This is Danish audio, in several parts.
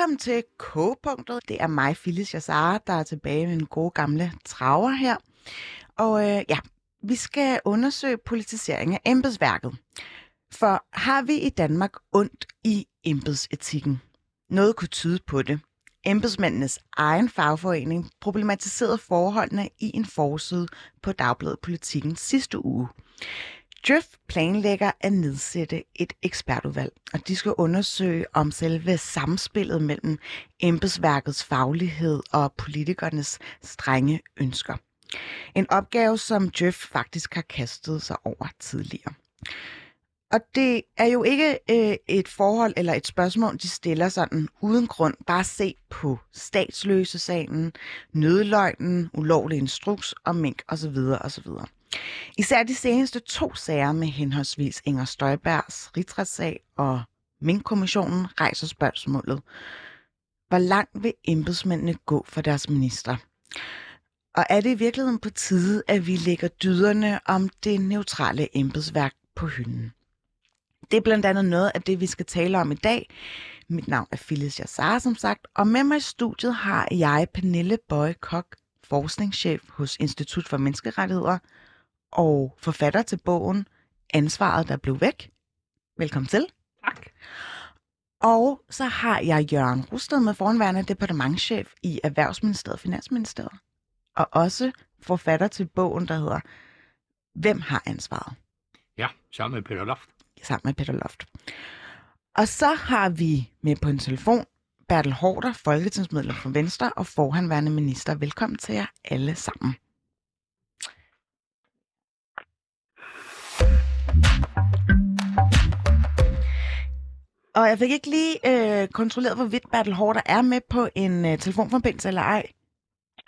velkommen til K-punktet. Det er mig, Phyllis Jassara, der er tilbage med en god gamle traver her. Og øh, ja, vi skal undersøge politisering af embedsværket. For har vi i Danmark ondt i embedsetikken? Noget kunne tyde på det. Embedsmændenes egen fagforening problematiserede forholdene i en forside på Dagbladet Politikken sidste uge. Djøf planlægger at nedsætte et ekspertudvalg, og de skal undersøge om selve samspillet mellem embedsværkets faglighed og politikernes strenge ønsker. En opgave, som Djøf faktisk har kastet sig over tidligere. Og det er jo ikke øh, et forhold eller et spørgsmål, de stiller sådan uden grund. Bare se på statsløse sagen, nødløgnen, ulovlig instruks og mink osv. osv. Især de seneste to sager med henholdsvis Inger Støjbergs rigsretssag og Mink-kommissionen rejser spørgsmålet. Hvor langt vil embedsmændene gå for deres minister? Og er det i virkeligheden på tide, at vi lægger dyderne om det neutrale embedsværk på hylden? Det er blandt andet noget af det, vi skal tale om i dag. Mit navn er Phyllis Jassar, som sagt, og med mig i studiet har jeg Pernille Bøje Kok, forskningschef hos Institut for Menneskerettigheder og forfatter til bogen Ansvaret, der blev væk. Velkommen til. Tak. Og så har jeg Jørgen Rusted med foranværende departementchef i Erhvervsministeriet og Finansministeriet. Og også forfatter til bogen, der hedder Hvem har ansvaret? Ja, sammen med Peter Loft. Sammen med Peter Loft. Og så har vi med på en telefon Bertel Hårder, folketingsmedlem for Venstre og forhanværende minister. Velkommen til jer alle sammen. Og jeg fik ikke lige øh, kontrolleret, hvorvidt Bertel Hårder er med på en øh, telefonforbindelse eller ej.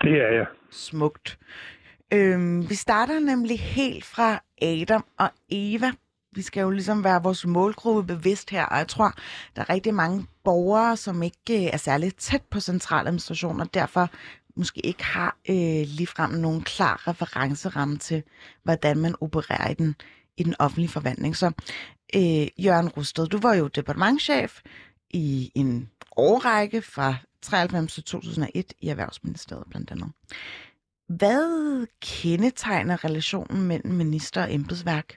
Det er jeg. Smukt. Øhm, vi starter nemlig helt fra Adam og Eva. Vi skal jo ligesom være vores målgruppe bevidst her, og jeg tror, der er rigtig mange borgere, som ikke øh, er særlig tæt på centraladministration, og derfor måske ikke har øh, ligefrem nogen klar referenceramme til, hvordan man opererer i den, i den offentlige forvandling. Så øh, Jørgen Rusted, du var jo departementchef i en årrække fra 93 til 2001 i Erhvervsministeriet blandt andet. Hvad kendetegner relationen mellem minister og embedsværk?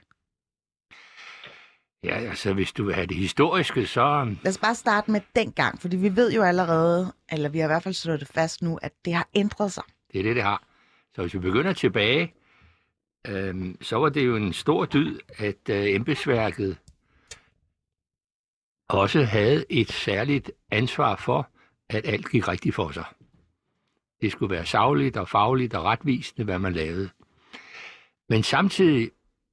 Ja, altså hvis du vil have det historiske, så... Lad os bare starte med dengang, fordi vi ved jo allerede, eller vi har i hvert fald slået det fast nu, at det har ændret sig. Det er det, det har. Så hvis vi begynder tilbage, øhm, så var det jo en stor dyd, at øh, embedsværket også havde et særligt ansvar for, at alt gik rigtigt for sig. Det skulle være savligt og fagligt og retvisende, hvad man lavede. Men samtidig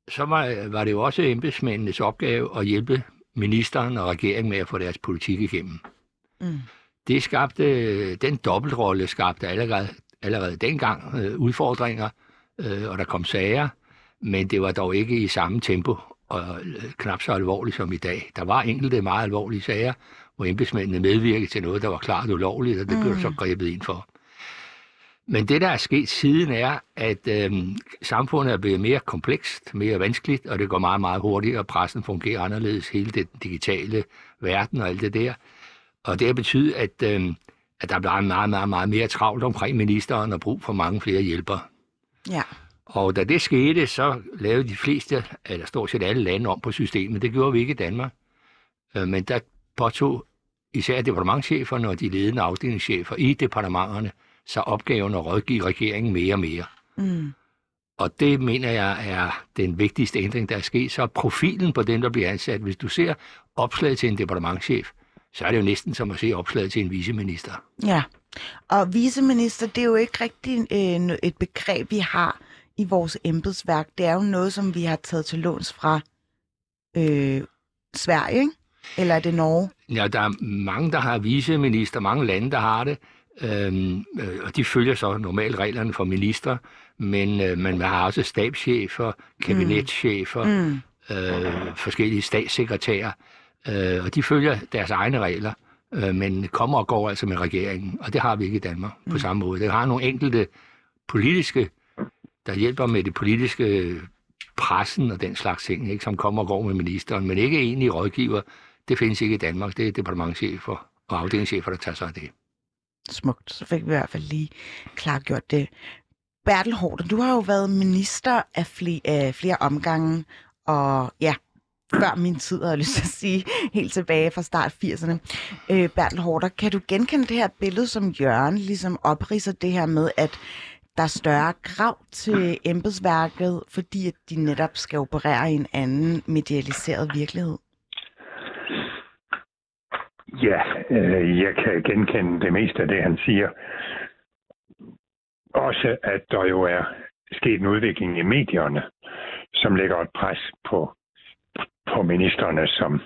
så var, var det jo også embedsmændenes opgave at hjælpe ministeren og regeringen med at få deres politik igennem. Mm. Det skabte, den dobbeltrolle skabte allerede, allerede dengang øh, udfordringer, øh, og der kom sager, men det var dog ikke i samme tempo og øh, knap så alvorligt som i dag. Der var enkelte meget alvorlige sager, hvor embedsmændene medvirkede til noget, der var klart ulovligt, og det mm. blev så grebet ind for. Men det, der er sket siden, er, at øh, samfundet er blevet mere komplekst, mere vanskeligt, og det går meget, meget hurtigt, og pressen fungerer anderledes, hele den digitale verden og alt det der. Og det har betydet, at, øh, at der bliver meget, meget, meget mere travlt omkring ministeren og brug for mange flere hjælpere. Ja. Og da det skete, så lavede de fleste, eller stort set alle lande om på systemet. Det gjorde vi ikke i Danmark. Øh, men der påtog især departementcheferne og de ledende afdelingschefer i departementerne så opgaven at rådgive regeringen mere og mere. Mm. Og det mener jeg er den vigtigste ændring, der er sket. Så profilen på den, der bliver ansat, hvis du ser opslaget til en departementchef, så er det jo næsten som at se opslaget til en viceminister. Ja, og viceminister, det er jo ikke rigtig øh, et begreb, vi har i vores embedsværk. Det er jo noget, som vi har taget til låns fra øh, Sverige, ikke? Eller er det Norge? Ja, der er mange, der har viceminister, mange lande, der har det. Øhm, øh, og de følger så normalt reglerne for minister, men øh, man har også stabschefer, kabinetschefer, mm. øh, forskellige statssekretærer, øh, og de følger deres egne regler, øh, men kommer og går altså med regeringen, og det har vi ikke i Danmark mm. på samme måde. Det har nogle enkelte politiske, der hjælper med det politiske pressen og den slags ting, ikke, som kommer og går med ministeren, men ikke egentlig rådgiver. Det findes ikke i Danmark, det er departementchefer og afdelingschefer, der tager sig af det. Smukt. Så fik vi i hvert fald lige klargjort det. Bertel Hårder, du har jo været minister af flere, af flere omgange, og ja, før min tid, har jeg lyst til at sige, helt tilbage fra start 80'erne. Øh, Bertel Hårder, kan du genkende det her billede, som Jørgen ligesom opriser det her med, at der er større krav til embedsværket, fordi at de netop skal operere i en anden medialiseret virkelighed? Ja, øh, jeg kan genkende det meste af det, han siger. Også at der jo er sket en udvikling i medierne, som lægger et pres på, på ministerne som,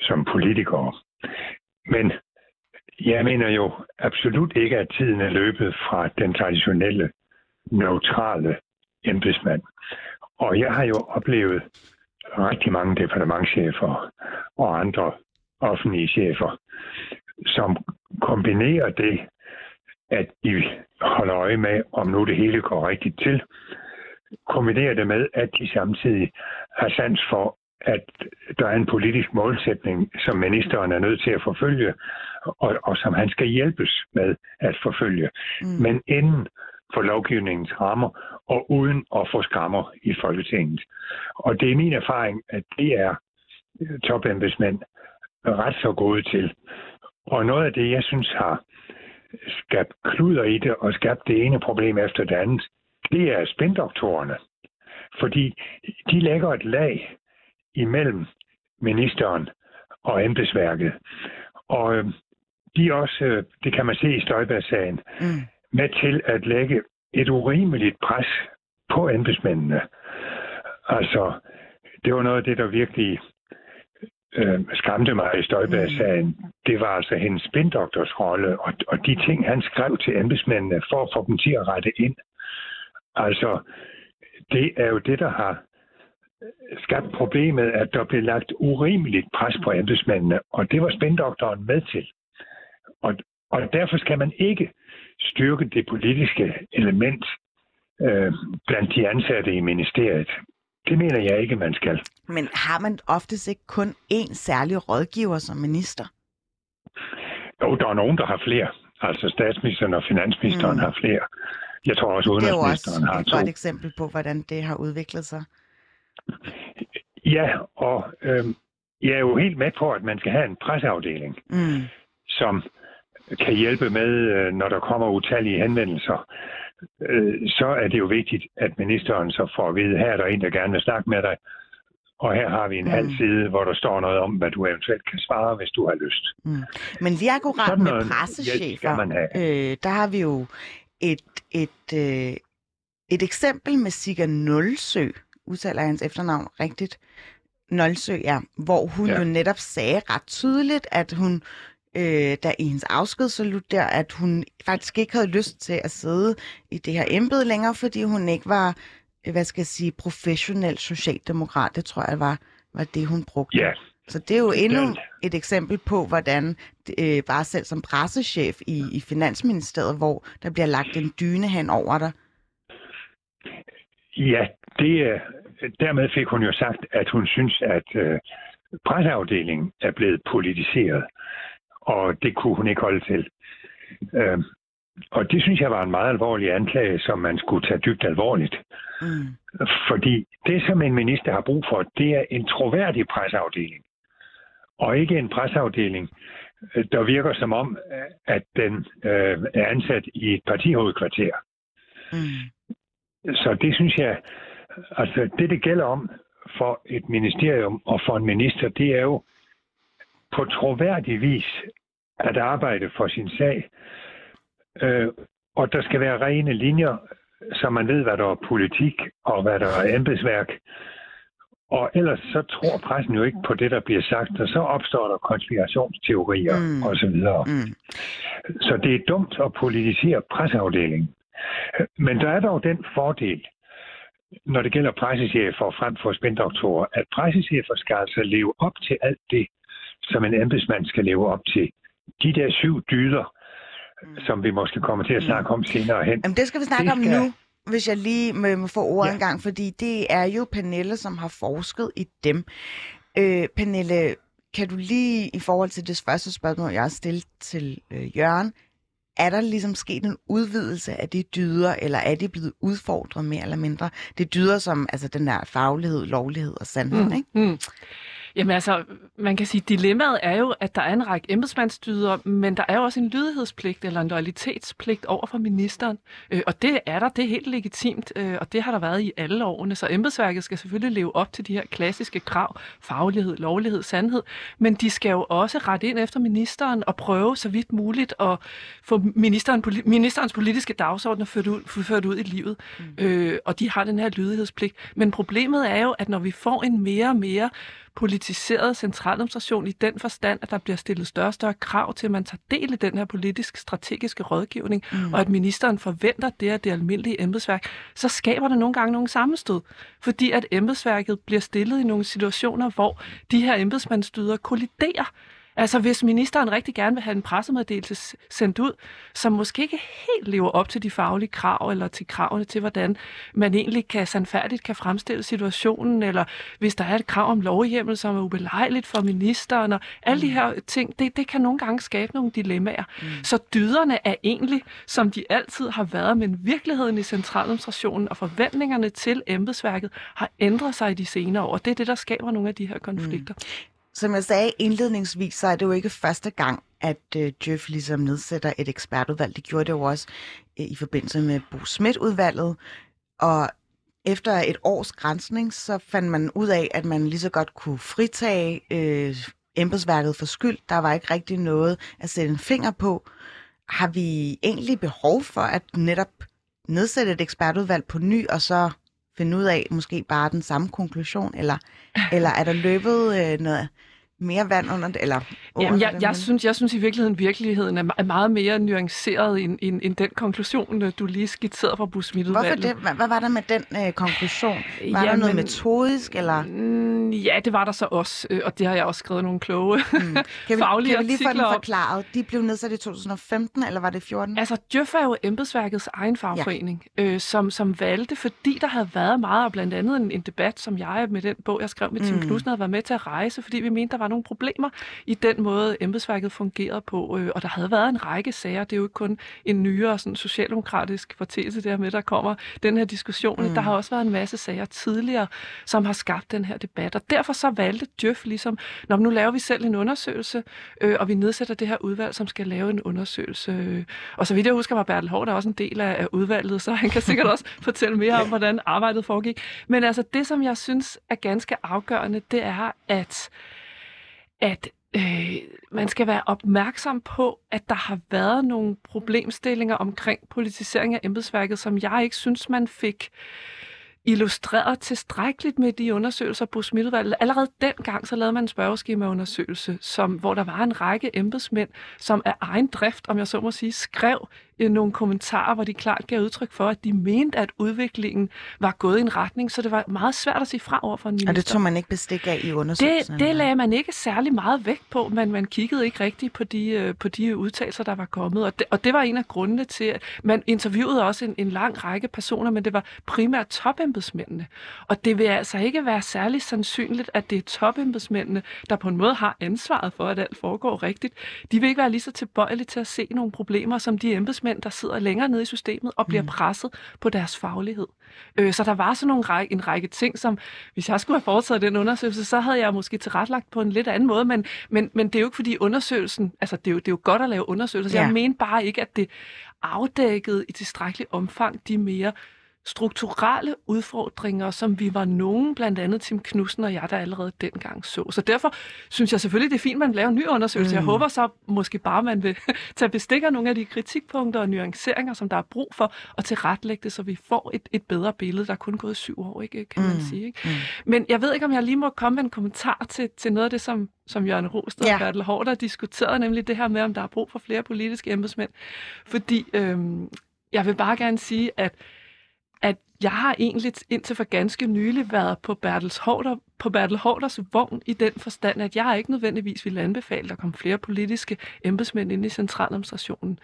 som politikere. Men jeg mener jo absolut ikke, at tiden er løbet fra den traditionelle neutrale embedsmand. Og jeg har jo oplevet rigtig mange departementchefer og andre offentlige chefer, som kombinerer det, at de holder øje med, om nu det hele går rigtigt til, kombinerer det med, at de samtidig har sans for, at der er en politisk målsætning, som ministeren er nødt til at forfølge, og, og som han skal hjælpes med at forfølge. Mm. Men inden for lovgivningens rammer, og uden at få skrammer i Folketinget. Og det er min erfaring, at det er topembedsmænd ret så gode til. Og noget af det, jeg synes har skabt kluder i det, og skabt det ene problem efter det andet, det er spindoktorerne. Fordi de lægger et lag imellem ministeren og embedsværket. Og øh, de er også, øh, det kan man se i Støjberg-sagen, mm med til at lægge et urimeligt pres på embedsmændene. Altså, det var noget af det, der virkelig øh, skræmte mig i Støjberg-sagen. Mm. Det var altså hendes spindoktors rolle, og, og de ting, han skrev til embedsmændene for at få dem til at rette ind. Altså, det er jo det, der har skabt problemet, at der blev lagt urimeligt pres på embedsmændene, og det var spindoktoren med til. Og, og derfor skal man ikke styrke det politiske element øh, blandt de ansatte i ministeriet. Det mener jeg ikke, man skal. Men har man oftest ikke kun én særlig rådgiver som minister? Jo, der er nogen, der har flere. Altså statsministeren og finansministeren mm. har flere. Jeg tror også, udenrigsministeren har to. Det er jo også et godt eksempel på, hvordan det har udviklet sig. Ja, og øh, jeg er jo helt med på, at man skal have en presseafdeling, mm. som kan hjælpe med, øh, når der kommer utallige henvendelser, øh, så er det jo vigtigt, at ministeren så får at vide, her er der en, der gerne vil snakke med dig, og her har vi en mm. halv side, hvor der står noget om, hvad du eventuelt kan svare, hvis du har lyst. Mm. Men lige akkurat Sådan med pressechefer, øh, der har vi jo et, et, øh, et eksempel med Sigga Nulsø, udtaler hans efternavn rigtigt, Nolsø, ja, hvor hun ja. jo netop sagde ret tydeligt, at hun øh, der i hendes afskedssalut der, at hun faktisk ikke havde lyst til at sidde i det her embede længere, fordi hun ikke var, hvad skal jeg sige, professionel socialdemokrat. Det tror jeg var, var det, hun brugte. Ja. Så det er jo endnu et eksempel på, hvordan øh, bare selv som pressechef i, i Finansministeriet, hvor der bliver lagt en dyne hen over dig. Ja, det, dermed fik hun jo sagt, at hun synes, at øh, presseafdelingen er blevet politiseret og det kunne hun ikke holde til. Øh, og det synes jeg var en meget alvorlig anklage, som man skulle tage dybt alvorligt. Mm. Fordi det, som en minister har brug for, det er en troværdig presseafdeling. Og ikke en presseafdeling, der virker som om, at den øh, er ansat i et partihovedkvarter. Mm. Så det synes jeg, altså det det gælder om for et ministerium og for en minister, det er jo på troværdig vis at arbejde for sin sag. Øh, og der skal være rene linjer, så man ved, hvad der er politik og hvad der er embedsværk. Og ellers så tror pressen jo ikke på det, der bliver sagt, og så opstår der konspirationsteorier mm. osv. Mm. Så det er dumt at politisere presseafdelingen. Men der er dog den fordel, når det gælder pressechefer frem for spændoktorer, at pressechefer skal altså leve op til alt det, som en embedsmand skal leve op til de der syv dyder, mm. som vi måske kommer til at snakke om senere hen. Jamen, det skal vi snakke skal... om nu, hvis jeg lige må få ordet ja. en gang, fordi det er jo Pernille, som har forsket i dem. Øh, Pernille, kan du lige i forhold til det første spørgsmål, jeg har stillet til øh, Jørgen, er der ligesom sket en udvidelse af de dyder, eller er de blevet udfordret mere eller mindre? Det dyder som altså den der faglighed, lovlighed og sandhed, mm. ikke? Mm. Jamen altså, man kan sige, dilemmaet er jo, at der er en række embedsmandsdyder, men der er jo også en lydighedspligt eller en loyalitetspligt over for ministeren. Øh, og det er der, det er helt legitimt, øh, og det har der været i alle årene. Så embedsværket skal selvfølgelig leve op til de her klassiske krav, faglighed, lovlighed, sandhed, men de skal jo også rette ind efter ministeren og prøve så vidt muligt at få ministeren, ministerens politiske dagsorden ført ud, ført ud i livet. Mm. Øh, og de har den her lydighedspligt. Men problemet er jo, at når vi får en mere og mere politiseret centraladministration i den forstand, at der bliver stillet større og større krav til, at man tager del i den her politisk strategiske rådgivning, mm. og at ministeren forventer det af det almindelige embedsværk, så skaber det nogle gange nogle sammenstød, fordi at embedsværket bliver stillet i nogle situationer, hvor de her embedsmandsdyder kolliderer Altså hvis ministeren rigtig gerne vil have en pressemeddelelse sendt ud, som måske ikke helt lever op til de faglige krav, eller til kravene til, hvordan man egentlig kan sandfærdigt kan fremstille situationen, eller hvis der er et krav om lovhjemmel, som er ubelejligt for ministeren, og alle mm. de her ting, det, det kan nogle gange skabe nogle dilemmaer. Mm. Så dyderne er egentlig, som de altid har været, men virkeligheden i centraladministrationen og forventningerne til embedsværket har ændret sig i de senere år. Det er det, der skaber nogle af de her konflikter. Mm. Som jeg sagde indledningsvis, så er det jo ikke første gang, at øh, Jeff ligesom nedsætter et ekspertudvalg. Det gjorde det jo også øh, i forbindelse med Bo Schmidt-udvalget. Og efter et års grænsning, så fandt man ud af, at man lige så godt kunne fritage øh, embedsværket for skyld. Der var ikke rigtig noget at sætte en finger på. Har vi egentlig behov for at netop nedsætte et ekspertudvalg på ny, og så finde ud af måske bare den samme konklusion, eller, eller er der løbet øh, noget mere vand under det? Eller Jamen, jeg, jeg, synes, jeg synes i virkeligheden, virkeligheden er meget mere nuanceret end, end, end den konklusion, øh, du lige skitserede fra busmitudvalget. Hvorfor det? Hvad, hvad var der med den øh, konklusion? Var Jamen, der noget metodisk? Eller? Mm, ja, det var der så også, øh, og det har jeg også skrevet nogle kloge mm. kan vi, faglige Kan vi lige få den forklaret? De blev nedsat i 2015, eller var det 14? Altså, Djøf er jo embedsværkets egen fagforening, ja. øh, som, som valgte, fordi der havde været meget, og blandt andet en, en debat, som jeg med den bog, jeg skrev med Tim mm. Knudsen, havde været med til at rejse, fordi vi mente, der var nogle problemer i den måde, embedsværket fungerede på. Øh, og der havde været en række sager. Det er jo ikke kun en nyere sådan, socialdemokratisk fortællelse der med, der kommer den her diskussion. Mm. Der har også været en masse sager tidligere, som har skabt den her debat. Og derfor så valgte Djøf ligesom, når nu laver vi selv en undersøgelse, øh, og vi nedsætter det her udvalg, som skal lave en undersøgelse. Og så vidt jeg husker, var Bertel Hård der også en del af, af udvalget, så han kan sikkert også fortælle mere om, hvordan arbejdet foregik. Men altså det, som jeg synes er ganske afgørende, det er, at at øh, man skal være opmærksom på, at der har været nogle problemstillinger omkring politisering af embedsværket, som jeg ikke synes, man fik illustreret tilstrækkeligt med de undersøgelser på smitteudvalget. Allerede dengang så lavede man en spørgeskemaundersøgelse, som, hvor der var en række embedsmænd, som af egen drift, om jeg så må sige, skrev nogle kommentarer, hvor de klart gav udtryk for, at de mente, at udviklingen var gået i en retning, så det var meget svært at sige fra over for en minister. Og det tog man ikke bestik af i undersøgelsen? Det, det lagde man ikke særlig meget vægt på, men man kiggede ikke rigtigt på de, øh, på de udtalelser, der var kommet. Og det, og det var en af grundene til, at man interviewede også en, en lang række personer, men det var primært topembedsmændene. Og det vil altså ikke være særlig sandsynligt, at det er topembedsmændene, der på en måde har ansvaret for, at alt foregår rigtigt. De vil ikke være lige så tilbøjelige til at se nogle problemer, som de embedsmænd embedsmænd, der sidder længere nede i systemet og bliver mm. presset på deres faglighed. Øh, så der var sådan nogle række, en række ting, som hvis jeg skulle have foretaget den undersøgelse, så havde jeg måske tilretlagt på en lidt anden måde, men, men, men det er jo ikke fordi undersøgelsen, altså det er jo, det er jo godt at lave undersøgelser, ja. jeg mener bare ikke, at det afdækkede i tilstrækkelig omfang de mere strukturelle udfordringer, som vi var nogen, blandt andet Tim Knudsen og jeg, der allerede dengang så. Så derfor synes jeg selvfølgelig, det er fint, man laver en ny undersøgelse. Mm. Jeg håber så måske bare, man vil tage bestik af nogle af de kritikpunkter og nuanceringer, som der er brug for, og tilretlægge det, så vi får et, et bedre billede. Der er kun gået syv år, ikke, kan man mm. sige. Ikke? Mm. Men jeg ved ikke, om jeg lige må komme med en kommentar til, til noget af det, som, som Jørgen Rosted ja. og Bertel Hård diskuterede, nemlig det her med, om der er brug for flere politiske embedsmænd. Fordi øhm, jeg vil bare gerne sige, at at jeg har egentlig indtil for ganske nylig været på Bertels Hårder, på Bertel Hårders vogn i den forstand, at jeg ikke nødvendigvis ville anbefale, at der kom flere politiske embedsmænd ind i centraladministrationen.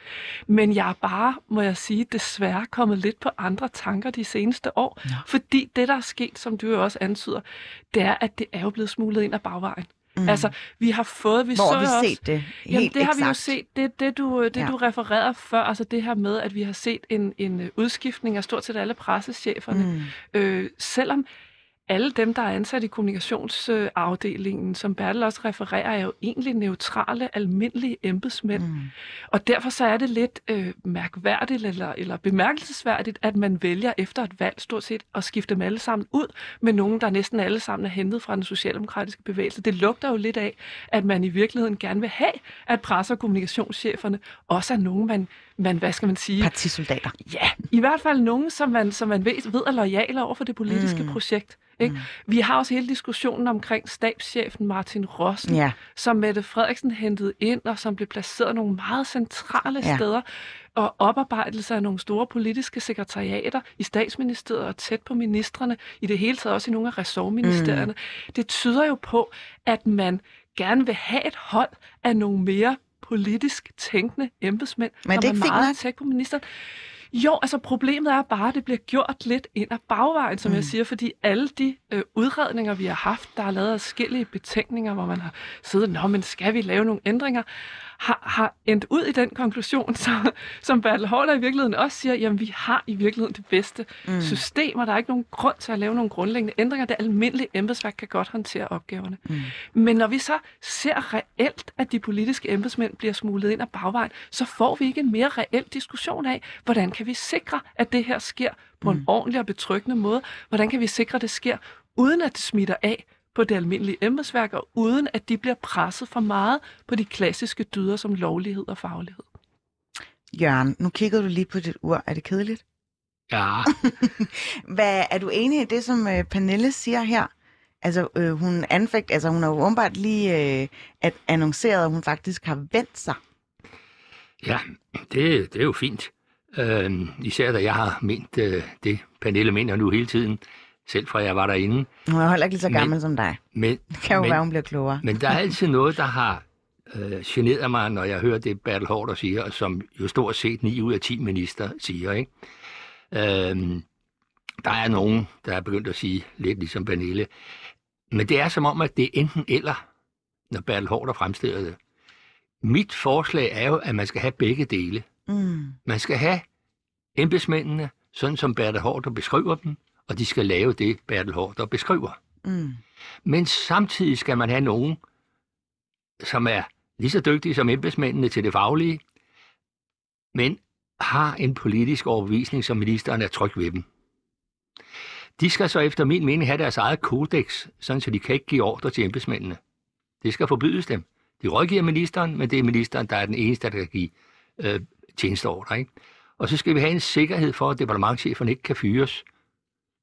Men jeg er bare, må jeg sige, desværre kommet lidt på andre tanker de seneste år. Ja. Fordi det, der er sket, som du jo også antyder, det er, at det er jo blevet smuglet ind af bagvejen. Mm. Altså, vi har fået... Vi Hvor så har vi også, set det? Jamen, Helt det har vi jo set. Det, det, du, det Ja. du refererede før, altså det her med, at vi har set en, en øh, udskiftning af stort set alle pressecheferne. Mm. Øh, selvom alle dem, der er ansat i kommunikationsafdelingen, som Bertel også refererer, er jo egentlig neutrale, almindelige embedsmænd. Mm. Og derfor så er det lidt øh, mærkværdigt eller, eller bemærkelsesværdigt, at man vælger efter et valg stort set at skifte dem alle sammen ud med nogen, der næsten alle sammen er hentet fra den socialdemokratiske bevægelse. Det lugter jo lidt af, at man i virkeligheden gerne vil have, at presse- og kommunikationscheferne også er nogen, man, man hvad skal man sige, Partisoldater. Ja, i hvert fald nogen, som man, som man ved, ved er lojale over for det politiske Mm. projekt. Ikke? Mm. Vi har også hele diskussionen omkring stabschefen Martin Rossen, Ja. som Mette Frederiksen hentede ind, og som blev placeret nogle meget centrale ja. steder, og oparbejdelse af nogle store politiske sekretariater i statsministeriet og tæt på ministerne, i det hele taget også i nogle af ressortministerierne. Mm. Det tyder jo på, at man gerne vil have et hold af nogle mere politisk tænkende embedsmænd, Men det ikke er fint meget tæt på ministeren. Jo, altså problemet er bare, at det bliver gjort lidt ind ad bagvejen, som mm. jeg siger, fordi alle de øh, udredninger, vi har haft, der er lavet forskellige betænkninger, hvor man har siddet, nå, men skal vi lave nogle ændringer, har, har endt ud i den konklusion, som, som Bertel Hårder i virkeligheden også siger, jamen vi har i virkeligheden det bedste mm. system, og der er ikke nogen grund til at lave nogle grundlæggende ændringer. Det almindelige embedsværk kan godt håndtere opgaverne. Mm. Men når vi så ser reelt, at de politiske embedsmænd bliver smuglet ind ad bagvejen, så får vi ikke en mere reel diskussion af, hvordan kan vi sikre, at det her sker på en ordentlig og betryggende måde? Hvordan kan vi sikre, at det sker, uden at det smitter af på det almindelige embedsværk, og uden at de bliver presset for meget på de klassiske dyder som lovlighed og faglighed? Jørgen, nu kigger du lige på dit ur. Er det kedeligt? Ja, Hvad, er du enig i det, som øh, Pernille siger her? Altså, øh, hun anfægt, altså hun har jo åbenbart lige øh, at annonceret, at hun faktisk har vendt sig. ja det, det er jo fint. Øh, især da jeg har ment øh, det, Pernille mener nu hele tiden, selv fra jeg var derinde. Hun er heller ikke lige så Men- gammel som dig. Men, Det kan jo men, være, hun bliver klogere. Men der er altid noget, der har øh, generet mig, når jeg hører det, Bertel Hårder siger, og som jo stort set 9 ud af 10 minister siger. Ikke? Øhm, der er nogen, der er begyndt at sige lidt ligesom Pernille. Men det er som om, at det er enten eller, når Bertel Hårder fremstiller det. Mit forslag er jo, at man skal have begge dele. Mm. Man skal have embedsmændene, sådan som Bertel Hårder beskriver dem, og de skal lave det, Bertel Hårder beskriver. Mm. Men samtidig skal man have nogen, som er lige så dygtige som embedsmændene til det faglige, men har en politisk overbevisning, som ministeren er tryg ved dem. De skal så efter min mening have deres eget kodex, sådan så de kan ikke give ordre til embedsmændene. Det skal forbydes dem. De rådgiver ministeren, men det er ministeren, der er den eneste, der kan give øh, tjenesteordre. Ikke? Og så skal vi have en sikkerhed for, at departementcheferne ikke kan fyres,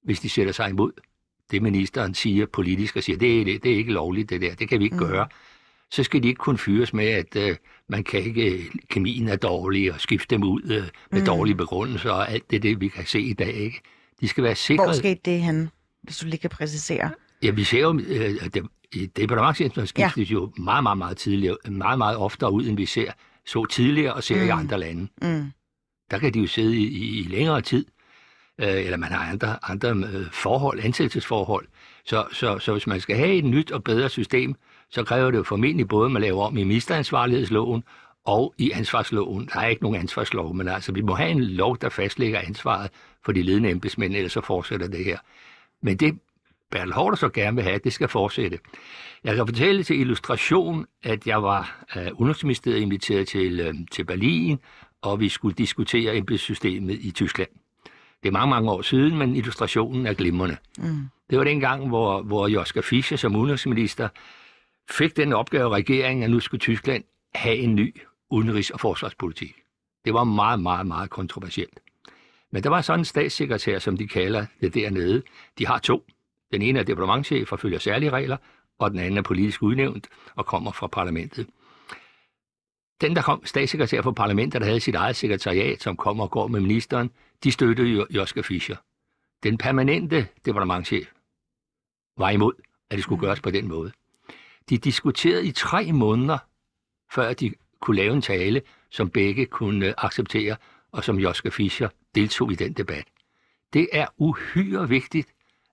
hvis de sætter sig imod det, ministeren siger politisk og siger, det er, det er ikke lovligt, det der, det kan vi ikke Mm. gøre. Så skal de ikke kun fyres med, at øh, man kan ikke, kemien er dårlig, og skifte dem ud øh, med Mm. dårlige begrundelser, og alt det, det, vi kan se i dag. Ikke? De skal være Hvor sikret. skete det henne, hvis du lige kan præcisere? Ja, vi ser jo, øh, det- departementchefen skiftes ja. jo meget, meget, meget tidligere, meget, meget oftere ud, end vi ser så tidligere og ser mm. i andre lande. Mm. Der kan de jo sidde i, i, i længere tid, øh, Øh, eller man har andre, andre øh, forhold, ansættelsesforhold. Så, så, så hvis man skal have et nyt og bedre system, så kræver det jo formentlig både, at man laver om i ministeransvarlighedsloven og i ansvarsloven. Der er ikke nogen ansvarslov, men altså, vi må have en lov, der fastlægger ansvaret for de ledende embedsmænd, ellers så fortsætter det her. Men det, Bertel Hårder så gerne vil have, det skal fortsætte. Jeg kan fortælle til illustration, at jeg var af Udenrigsministeriet inviteret til, øh, til Berlin, og vi skulle diskutere embedssystemet i Tyskland. Det er mange, mange år siden, men illustrationen er glimrende. Mm. Det var dengang, hvor, hvor Joschka Fischer som udenrigsminister fik den opgave af regeringen, at nu skulle Tyskland have en ny udenrigs- og forsvarspolitik. Det var meget, meget, meget kontroversielt. Men der var sådan en statssekretær, som de kalder det dernede. De har to. Den ene er departementchef og følger særlige regler, og den anden er politisk udnævnt og kommer fra parlamentet. Den, der kom statssekretær for parlamentet, der havde sit eget sekretariat, som kommer og går med ministeren, de støttede jo Joschka Fischer. Den permanente departementchef var imod, at det skulle gøres på den måde. De diskuterede i tre måneder, før de kunne lave en tale, som begge kunne acceptere, og som Joschka Fischer deltog i den debat. Det er uhyre vigtigt,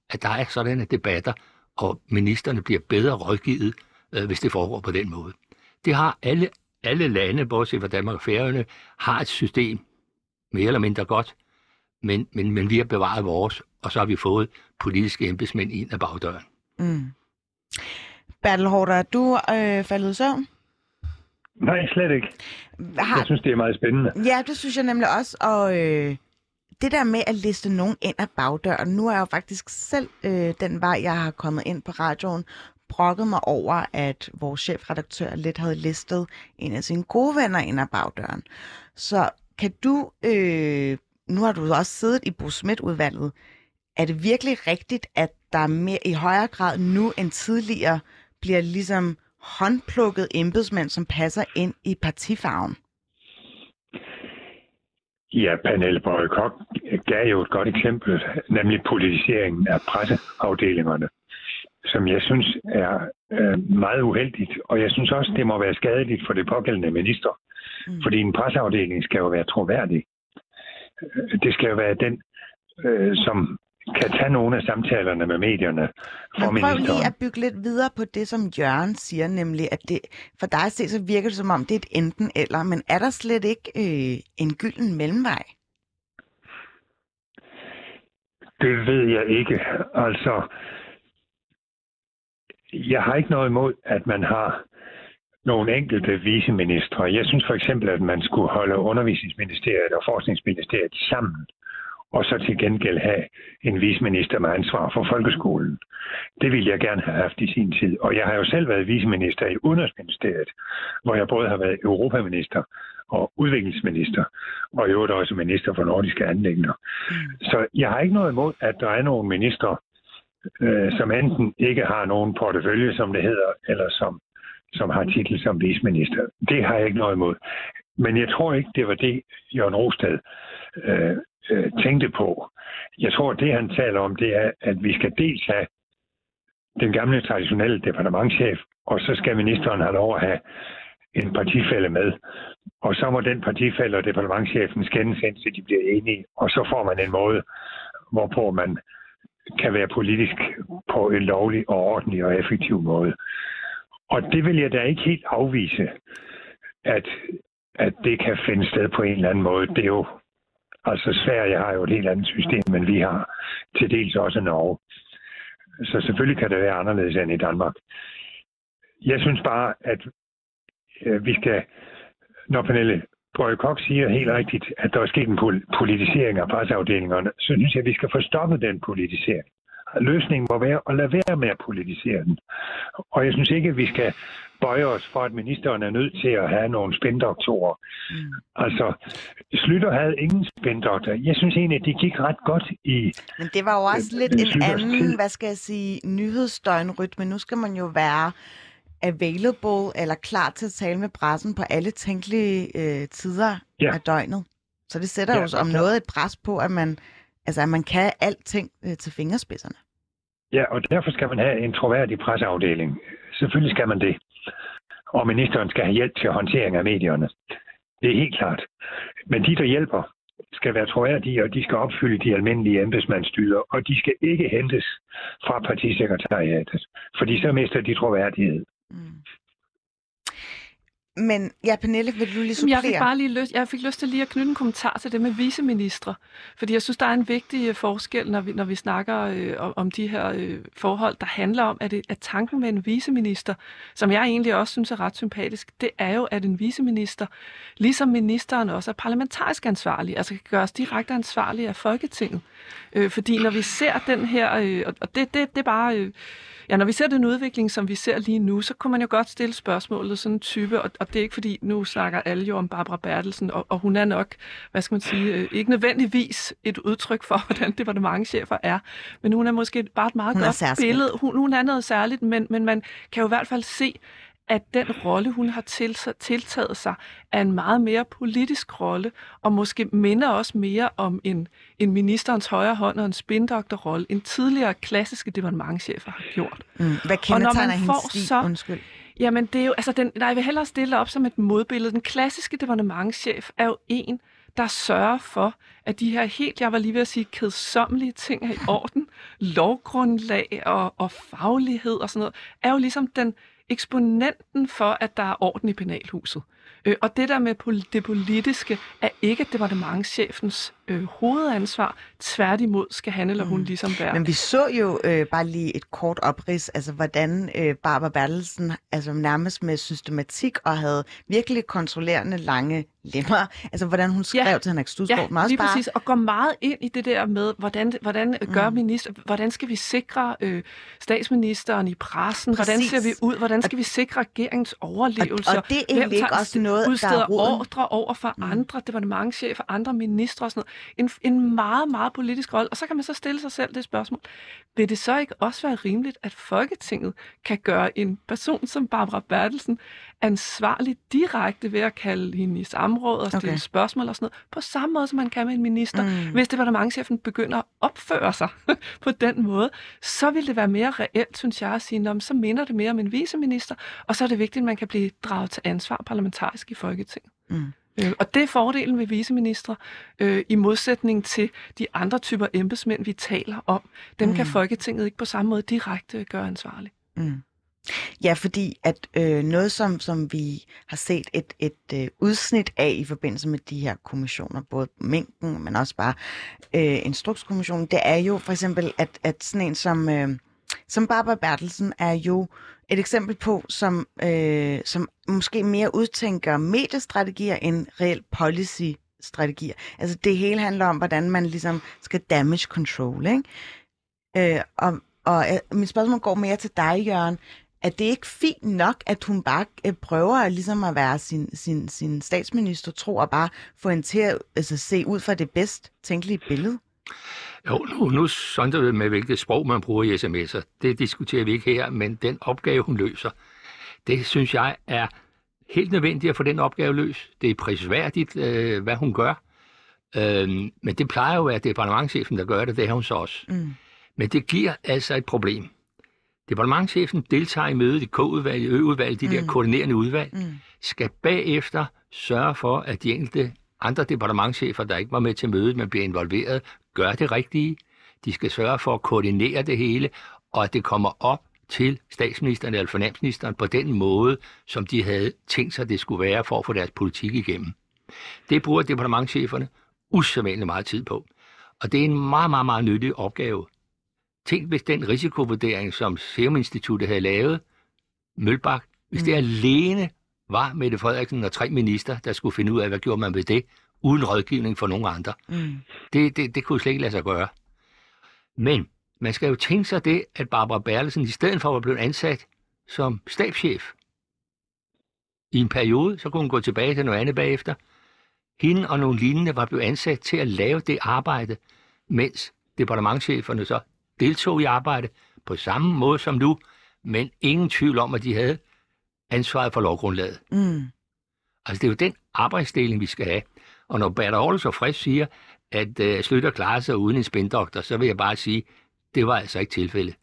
at der er sådanne debatter, og ministerne bliver bedre rådgivet øh, hvis det foregår på den måde. Det har alle, alle lande, bortset fra Danmark og Færøerne, har et system, mere eller mindre godt, men, men, men vi har bevaret vores, og så har vi fået politiske embedsmænd ind ad bagdøren. Mm. Bertel Hårder, er du øh, faldet i søvn? Nej, slet ikke. Har... Jeg synes, det er meget spændende. Ja, det synes jeg nemlig også, og øh, det der med at liste nogen ind ad bagdøren, nu er jeg jo faktisk selv øh, den vej, jeg har kommet ind på radioen, brokket mig over, at vores chefredaktør lidt havde listet en af sine gode venner ind ad bagdøren. Så kan du, øh, nu har du også siddet i Bo udvalget er det virkelig rigtigt, at der mere, i højere grad nu end tidligere bliver ligesom håndplukket embedsmænd, som passer ind i partifarven? Ja, Pernille Bøje Kok gav jo et godt eksempel, nemlig politiseringen af presseafdelingerne, som jeg synes er øh, meget uheldigt, og jeg synes også, det må være skadeligt for det pågældende minister, mm. fordi en presseafdeling skal jo være troværdig. Det skal jo være den, øh, som kan tage nogle af samtalerne med medierne for Men prøv lige at bygge lidt videre på det, som Jørgen siger, nemlig at det, for dig at se, så virker det som om, det er et enten eller, men er der slet ikke øh, en gylden mellemvej? Det ved jeg ikke. Altså, jeg har ikke noget imod, at man har nogle enkelte viceministre. Jeg synes for eksempel, at man skulle holde undervisningsministeriet og forskningsministeriet sammen og så til gengæld have en visminister med ansvar for folkeskolen. Det ville jeg gerne have haft i sin tid. Og jeg har jo selv været visminister i Udenrigsministeriet, hvor jeg både har været europaminister og udviklingsminister, og i øvrigt også minister for nordiske anlægner. Mm. Så jeg har ikke noget imod, at der er nogle minister, øh, som enten ikke har nogen portefølje, som det hedder, eller som, som har titel som visminister. Det har jeg ikke noget imod. Men jeg tror ikke, det var det, Jørgen Rosted øh, øh, tænkte på. Jeg tror, det han taler om, det er, at vi skal dels have den gamle traditionelle departementchef, og så skal ministeren have lov at have en partifælde med. Og så må den partifælde og departementchefen skændes indtil de bliver enige, og så får man en måde, hvorpå man kan være politisk på en lovlig og ordentlig og effektiv måde. Og det vil jeg da ikke helt afvise, at, at det kan finde sted på en eller anden måde. Det er jo Altså Sverige har jo et helt andet system, end vi har. Til dels også Norge. Så selvfølgelig kan det være anderledes end i Danmark. Jeg synes bare, at øh, vi skal, når Pernille Brøge Kok siger helt rigtigt, at der er sket en politisering af presseafdelingerne, så synes jeg, at vi skal få stoppet den politisering løsningen må være at lade være med at politisere den. Og jeg synes ikke, at vi skal bøje os for, at ministeren er nødt til at have nogle spændoktorer. Mm. Altså, Slytter havde ingen spændoktor. Jeg synes egentlig, at de gik ret godt i... Men det var jo også lidt en anden, tid. hvad skal jeg sige, nyhedsdøgnrytme. Nu skal man jo være available eller klar til at tale med pressen på alle tænkelige øh, tider ja. af døgnet. Så det sætter ja, jo om noget et pres på, at man Altså, at man kan alting øh, til fingerspidserne. Ja, og derfor skal man have en troværdig presseafdeling. Selvfølgelig skal man det. Og ministeren skal have hjælp til håndtering af medierne. Det er helt klart. Men de, der hjælper, skal være troværdige, og de skal opfylde de almindelige embedsmandsstyder, og de skal ikke hentes fra partisekretariatet, fordi så mister de troværdighed. Mm. Men ja, Pernille, vil du lige supplere? Jeg fik bare lige lyst, jeg fik lyst til lige at knytte en kommentar til det med viceministre. Fordi jeg synes, der er en vigtig øh, forskel, når vi, når vi snakker øh, om, de her øh, forhold, der handler om, at, at tanken med en viceminister, som jeg egentlig også synes er ret sympatisk, det er jo, at en viceminister, ligesom ministeren også er parlamentarisk ansvarlig, altså kan gøres direkte ansvarlig af Folketinget. Øh, fordi når vi ser den her, øh, og det, det, det er bare... Øh, Ja, når vi ser den udvikling, som vi ser lige nu, så kunne man jo godt stille spørgsmålet sådan en type, og, og det er ikke fordi, nu snakker alle jo om Barbara Bertelsen, og, og hun er nok, hvad skal man sige, øh, ikke nødvendigvis et udtryk for, hvordan departementchefer er, men hun er måske bare et meget hun godt billede. Hun, hun er noget særligt, men, men man kan jo i hvert fald se, at den rolle, hun har tiltaget sig, er en meget mere politisk rolle, og måske minder også mere om en, en ministerens højre hånd og en spindokterrolle, end tidligere klassiske departementchefer har gjort. Mm. Hvad kendetegner hendes stil? Så, Undskyld. Jamen, det er jo, altså, den, nej, jeg vil hellere stille op som et modbillede. Den klassiske departementchef er jo en, der sørger for, at de her helt, jeg var lige ved at sige, kedsommelige ting er i orden, lovgrundlag og, og faglighed og sådan noget, er jo ligesom den eksponenten for, at der er orden i penalhuset. Øh, og det der med pol- det politiske er ikke departementchefens øh, hovedansvar. Tværtimod skal han eller hun Mm. ligesom være. Men vi så jo øh, bare lige et kort oprids, altså hvordan øh, Barbara Bertelsen altså nærmest med systematik og havde virkelig kontrollerende lange lemmer, altså hvordan hun skrev Ja. til Henrik Studsgaard, Ja, også lige bare, præcis. Og går meget ind i det der med, hvordan, hvordan gør Mm. minister, hvordan skal vi sikre øh, statsministeren i pressen, hvordan Præcis. ser vi ud, hvordan skal vi sikre regeringens overlevelse, og, og det er hvem ikke også noget, der er ordre over for Mm. mm. andre departementchefer, andre ministre og sådan noget. En, en meget, meget politisk rolle. Og så kan man så stille sig selv det spørgsmål. Vil det så ikke også være rimeligt, at Folketinget kan gøre en person som Barbara Bertelsen ansvarlig direkte ved at kalde hende i samråd og stille Okay. spørgsmål og sådan noget, på samme måde, som man kan med en minister. Mm. Hvis departementchefen begynder at opføre sig på den måde, så vil det være mere reelt, synes jeg, at sige, "Nå, men så minder det mere om en viceminister, og så er det vigtigt, at man kan blive draget til ansvar parlamentarisk i Folketinget. Mm. Øh, og det er fordelen ved viceministre, øh, i modsætning til de andre typer embedsmænd, vi taler om. Dem mm. kan. Folketinget ikke på samme måde direkte gøre ansvarlig. Mm. Ja, fordi at øh, noget, som, som vi har set et, et øh, udsnit af i forbindelse med de her kommissioner, både mængden, men også bare øh, Instrukskommissionen, det er jo for eksempel, at, at sådan en som, øh, som Barbara Bertelsen er jo et eksempel på, som, øh, som måske mere udtænker mediestrategier end reelt policy-strategier. Altså det hele handler om, hvordan man ligesom skal damage control, ikke? Øh, og, og øh, mit spørgsmål går mere til dig, Jørgen. Er det ikke fint nok, at hun bare øh, prøver at, ligesom at være sin, sin, sin statsminister, tro og bare få hende til at altså, se ud fra det bedst tænkelige billede? Jo, nu, nu sondrer det med, hvilket sprog man bruger i sms'er. Det diskuterer vi ikke her, men den opgave, hun løser, det synes jeg er helt nødvendigt at få den opgave løs. Det er prisværdigt, øh, hvad hun gør. Øhm, men det plejer jo at være departementchefen, der gør det, det har hun så også. Mm. Men det giver altså et problem. Departementchefen deltager i mødet i K-udvalget, Ø-udvalget, de mm. der koordinerende udvalg, Mm. skal bagefter sørge for, at de enkelte andre departementchefer, der ikke var med til mødet, men bliver involveret, gør det rigtige. De skal sørge for at koordinere det hele, og at det kommer op til statsministeren eller finansministeren på den måde, som de havde tænkt sig, det skulle være for at få deres politik igennem. Det bruger departementcheferne usædvanligt meget tid på. Og det er en meget, meget, meget nyttig opgave. Tænk, hvis den risikovurdering, som Serum Instituttet havde lavet, Mølbak, hvis mm. det alene var Mette Frederiksen og tre minister, der skulle finde ud af, hvad gjorde man ved det, uden rådgivning for nogen andre. Mm. Det, det, det kunne slet ikke lade sig gøre. Men man skal jo tænke sig det, at Barbara Bertelsen, i stedet for at blevet ansat som stabschef, i en periode, så kunne hun gå tilbage til noget andet bagefter. Hende og nogle lignende var blevet ansat til at lave det arbejde, mens departementcheferne så deltog i arbejde på samme måde som nu, men ingen tvivl om, at de havde ansvaret for lovgrundlaget. Mm. Altså, det er jo den arbejdsdeling, vi skal have. Og når Bert Aarhus og Frisk siger, at øh, Slytter klarer sig uden en spindoktor, så vil jeg bare sige, det var altså ikke tilfældet.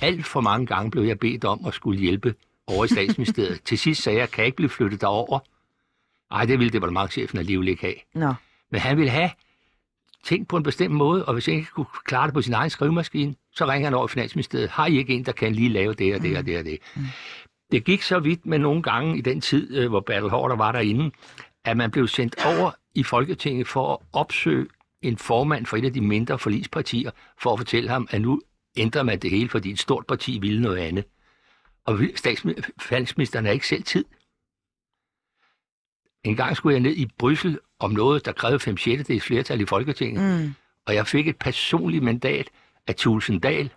Alt for mange gange blev jeg bedt om at skulle hjælpe over i statsministeriet. Til sidst sagde jeg, kan jeg ikke blive flyttet derover? Nej, det ville departementchefen alligevel ikke have. Nå. Men han ville have ting på en bestemt måde, og hvis han ikke kunne klare det på sin egen skrivemaskine, så ringer han over i Finansministeriet. Har I ikke en, der kan lige lave det og det og det og det? Mm. Det gik så vidt med nogle gange i den tid, øh, hvor Bertel Hårder var derinde, at man blev sendt over i Folketinget for at opsøge en formand for et af de mindre forlispartier, for at fortælle ham, at nu ændrer man det hele, fordi et stort parti ville noget andet. Og statsministeren har ikke selv tid. En gang skulle jeg ned i Bryssel om noget, der krævede 5 6 dels flertal i Folketinget, Mm. og jeg fik et personligt mandat af Tulsendal.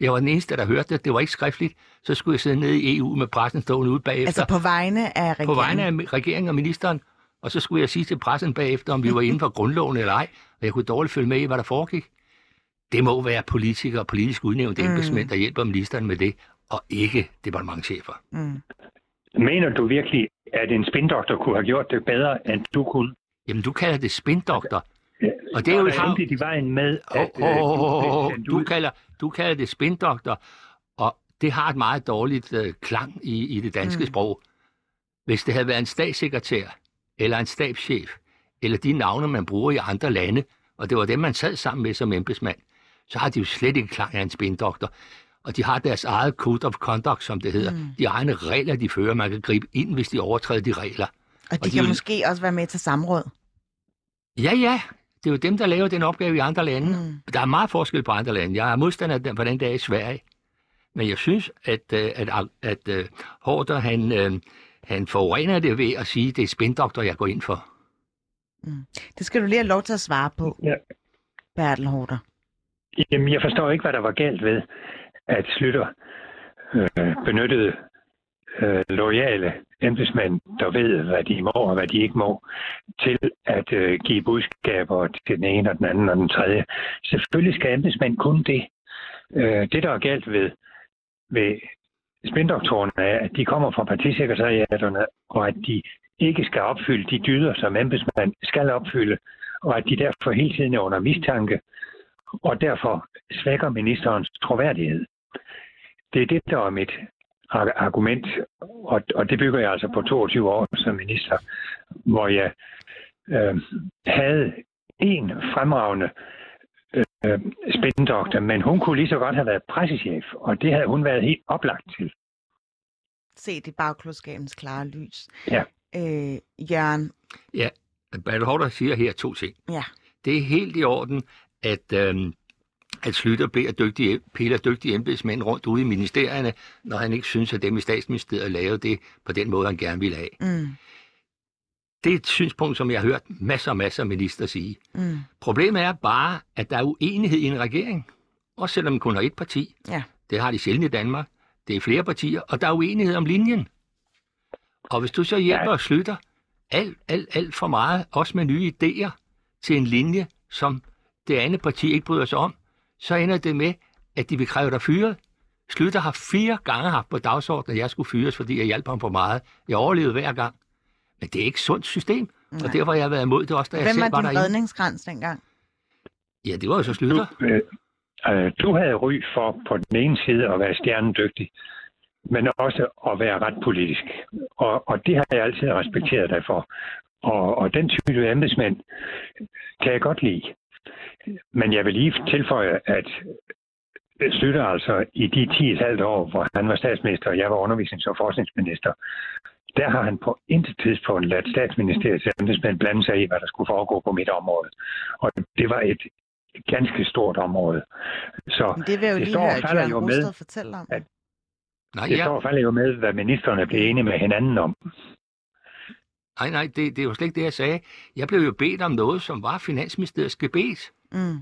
Jeg var den eneste, der hørte det. Det var ikke skriftligt. Så skulle jeg sidde nede i EU med pressen stående ude bagefter. Altså på vegne af regeringen? på vegne af regeringen og ministeren. Og så skulle jeg sige til pressen bagefter, om vi var inden for grundloven eller ej. Og jeg kunne dårligt følge med i, hvad der foregik. Det må være politikere og politisk udnævnte Mm. embedsmænd, der hjælper ministeren med det, og ikke departementchefer. Mm. Mener du virkelig, at en spindoktor kunne have gjort det bedre, end du kunne? Jamen, du kalder det spindoktor. Og det er jo endte de vejen med, at åh, åh, åh, åh, øh, du, kalder, du kalder det spindoktor, og det har et meget dårligt øh, klang i, i det danske Mm. sprog. Hvis det havde været en statssekretær, eller en stabschef, eller de navne, man bruger i andre lande, og det var dem, man sad sammen med som embedsmand, så har de jo slet ikke klang af en spindoktor. og de har deres eget code of conduct, som det hedder. Mm. De egne regler, de fører. Man kan gribe ind, hvis de overtræder de regler. Og de, og de kan vil... måske også være med til samråd. Ja, ja. Det er jo dem, der laver den opgave i andre lande. Mm. Der er meget forskel på andre lande. Jeg er modstander på den dag i Sverige. Men jeg synes, at, øh, at, at, at, at Hårder, han, øh, han forurener det ved at sige, at det er spindoktor, jeg går ind for. Mm. Det skal du lige have lov til at svare på, ja. Bertel Hårder. Jamen, jeg forstår ikke, hvad der var galt ved, at Slytter øh, benyttede øh, lojale embedsmænd, der ved, hvad de må og hvad de ikke må, til at øh, give budskaber til den ene og den anden og den tredje. Selvfølgelig skal embedsmænd kun det. Øh, det, der er galt ved, ved spindoktorerne, er, at de kommer fra partisekretariaterne, og at de ikke skal opfylde de dyder, som embedsmænd skal opfylde, og at de derfor hele tiden er under mistanke, og derfor svækker ministerens troværdighed. Det er det, der er mit argument, og, og det bygger jeg altså på 22 år som minister, hvor jeg øh, havde en fremragende øh, spændendoktor, men hun kunne lige så godt have været pressechef, og det havde hun været helt oplagt til. Se det bagklodskabens klare lys. Ja. Øh, Jørgen? Ja, Bertel Hårder siger her to ting. Ja. Det er helt i orden, at, øh, at Slytter beder dygtige, piller dygtige embedsmænd rundt ude i ministerierne, når han ikke synes, at dem i statsministeriet lavede det på den måde, han gerne ville have. Mm. Det er et synspunkt, som jeg har hørt masser og masser af minister sige. Mm. Problemet er bare, at der er uenighed i en regering. Også selvom man kun har et parti. Ja. Det har de sjældent i Danmark. Det er flere partier, og der er uenighed om linjen. Og hvis du så hjælper og slutter alt, alt, alt for meget, også med nye idéer, til en linje, som det andet parti ikke bryder sig om, så ender det med, at de vil kræve dig fyret. Slytter har fire gange haft på dagsordenen, at jeg skulle fyres, fordi jeg hjalp ham for meget. Jeg overlevede hver gang. Men det er ikke et sundt system, Nej. og derfor har jeg været imod det også, da Hvem jeg selv var var din redningskrans dengang? Ja, det var jo så Slytter. Du, øh, øh, du havde ry for på den ene side at være stjernedygtig, men også at være ret politisk. Og, og det har jeg altid respekteret dig for. Og, og den type embedsmænd kan jeg godt lide. Men jeg vil lige tilføje, at Slytter altså i de 10,5 år, hvor han var statsminister, og jeg var undervisnings- og forskningsminister, der har han på intet tidspunkt ladt statsministeriets embedsmænd blande sig i, hvad der skulle foregå på mit område. Og det var et ganske stort område. Så Men det vil jo det lige høre, falder jo med, fortælle om. At, Nej, det ja. står og falder jo med, hvad ministerne blev enige med hinanden om. nej, nej det, det er jo slet ikke det, jeg sagde. Jeg blev jo bedt om noget, som var Finansministeriets gebet. Mm.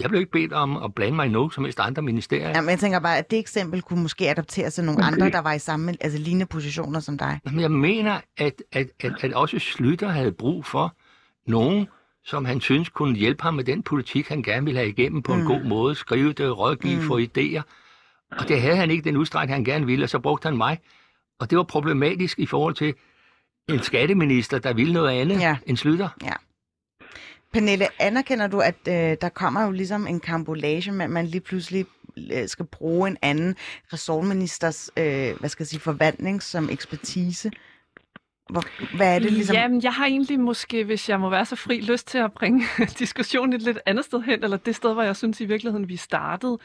Jeg blev ikke bedt om at blande mig i noget som helst andre ministerier. Ja, men jeg tænker bare, at det eksempel kunne måske adapteres til nogle andre, der var i samme, altså lignende positioner som dig. Men jeg mener, at, at, at, at også Slytter havde brug for nogen, som han synes kunne hjælpe ham med den politik, han gerne ville have igennem på mm. en god måde, skrive det, rådgive, mm. Få idéer. Og det havde han ikke den udstrækning, han gerne ville, og så brugte han mig. Og det var problematisk i forhold til en skatteminister, der ville noget andet Ja. end Slytter. Pernille, anerkender du, at øh, der kommer jo ligesom en kambolage, men at man lige pludselig øh, skal bruge en anden ressortministers, øh, hvad skal jeg sige, forvandling som ekspertise? Hvor, hvad er det ligesom? Jamen, jeg har egentlig måske, hvis jeg må være så fri, lyst til at bringe diskussionen et lidt andet sted hen, eller det sted, hvor jeg synes i virkeligheden, vi startede.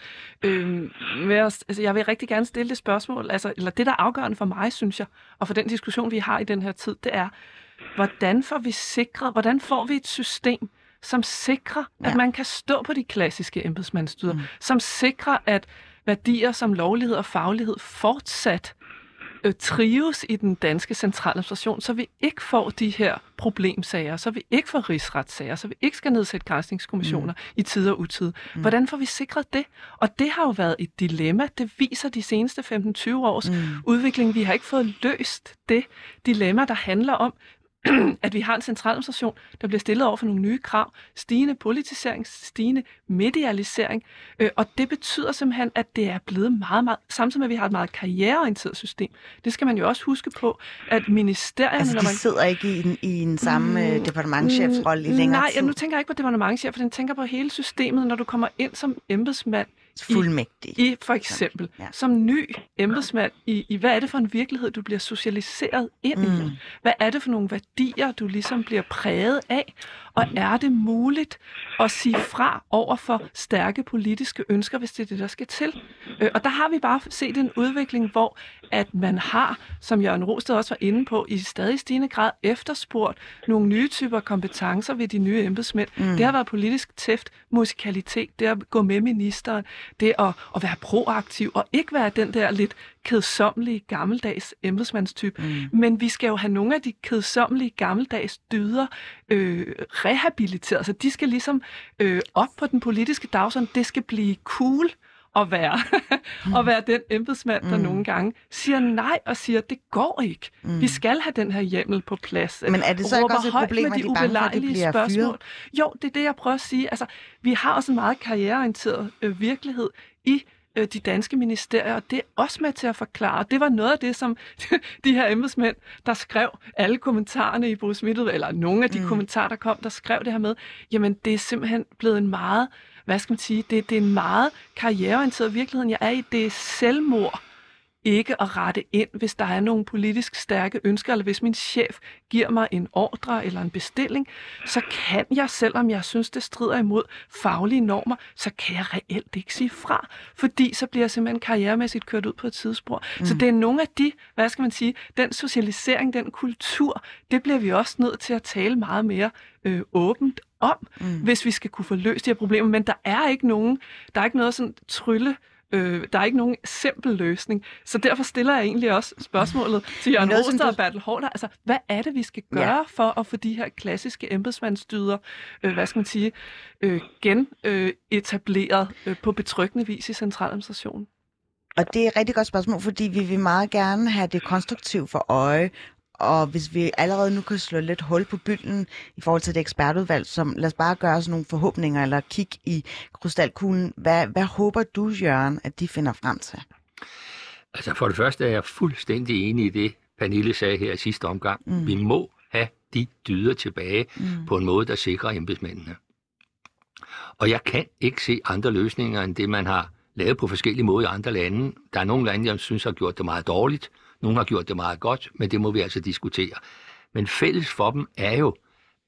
Øhm, med at, altså, jeg vil rigtig gerne stille det spørgsmål, altså, eller det, der er afgørende for mig, synes jeg, og for den diskussion, vi har i den her tid, det er, hvordan får vi sikret, hvordan får vi et system, som sikrer, ja. At man kan stå på de klassiske embedsmandsdyder, Mm. mm. som sikrer, at værdier som lovlighed og faglighed fortsat øh, trives i den danske centraladministration, så vi ikke får de her problemsager, så vi ikke får rigsretssager, så vi ikke skal nedsætte grænsningskommissioner mm. i tid og utid. Mm. Hvordan får vi sikret det? Og det har jo været et dilemma. Det viser de seneste 15-20 års Mm. udvikling. Vi har ikke fået løst det dilemma, der handler om, at vi har en centraladministration, der bliver stillet over for nogle nye krav, stigende politisering, stigende medialisering, øh, og det betyder simpelthen, at det er blevet meget, meget, samtidig med, at vi har et meget karriereorienteret system. Det skal man jo også huske på, at ministerierne... Altså, når de man... sidder ikke i en, i en samme øh, departementchefsrolle i længere Nej, tid. jeg, nu tænker jeg ikke på departementchef, for den tænker på hele systemet, når du kommer ind som embedsmand Fuldmægtig. i for eksempel, Ja. som ny embedsmand, i, i hvad er det for en virkelighed, du bliver socialiseret ind i? Mm. Hvad er det for nogle værdier, du ligesom bliver præget af? Og er det muligt at sige fra over for stærke politiske ønsker, hvis det er det, der skal til? Øh, og der har vi bare set en udvikling, hvor at man har, som Jørgen Rosted også var inde på, i stadig stigende grad efterspurgt nogle nye typer kompetencer ved de nye embedsmænd. Mm. Det har været politisk tæft, musikalitet, det at gå med ministeren, det at, at være proaktiv og ikke være den der lidt kedsommelige, gammeldags embedsmandstype. Mm. Men vi skal jo have nogle af de kedsommelige, gammeldags dyder øh, rehabiliteret. Så de skal ligesom øh, op på den politiske dagsorden. Det skal blive cool at være, mm. at være den embedsmand, der mm. nogle gange siger nej og siger, det går ikke. Mm. Vi skal have den her hjemmel på plads. Men er det så ikke også et problem, at de er bange for, at bliver spørgsmål? fyret? Jo, det er det, jeg prøver at sige. Altså, vi har også en meget karriereorienteret øh, virkelighed i øh, de danske ministerier, og det er også med til at forklare. Det var noget af det, som de her embedsmænd, der skrev alle kommentarerne i Bruce eller nogle af de mm. kommentarer, der kom, der skrev det her med, jamen det er simpelthen blevet en meget hvad skal man sige, det, det er en meget karriereorienteret virkelighed, jeg er i. Det er selvmord ikke at rette ind, hvis der er nogle politisk stærke ønsker, eller hvis min chef giver mig en ordre eller en bestilling, så kan jeg, selvom jeg synes, det strider imod faglige normer, så kan jeg reelt ikke sige fra, fordi så bliver jeg simpelthen karrieremæssigt kørt ud på et tidsspor. Mm. Så det er nogle af de, hvad skal man sige, den socialisering, den kultur, det bliver vi også nødt til at tale meget mere øh, åbent om, mm. hvis vi skal kunne få løst de her problemer. Men der er ikke nogen, der er ikke noget sådan trylle Øh, der er ikke nogen simpel løsning. Så derfor stiller jeg egentlig også spørgsmålet til Jørgen Roster og Bertel Hårder. Altså, hvad er det, vi skal gøre ja. for at få de her klassiske embedsmandsdyder, øh, hvad skal man sige, øh, genetableret øh, øh, på betryggende vis i centraladministrationen? Og det er et rigtig godt spørgsmål, fordi vi vil meget gerne have det konstruktivt for øje, og hvis vi allerede nu kan slå lidt hul på bylden i forhold til det ekspertudvalg, som lad os bare gøre os nogle forhåbninger eller kigge i krystalkuglen. Hvad, hvad håber du, Jørgen, at de finder frem til? Altså for det første er jeg fuldstændig enig i det, Pernille sagde her i sidste omgang. Mm. Vi må have de dyder tilbage mm. på en måde, der sikrer embedsmændene. Og jeg kan ikke se andre løsninger end det, man har lavet på forskellige måder i andre lande. Der er nogle lande, jeg synes har gjort det meget dårligt. Nogle har gjort det meget godt, men det må vi altså diskutere. Men fælles for dem er jo,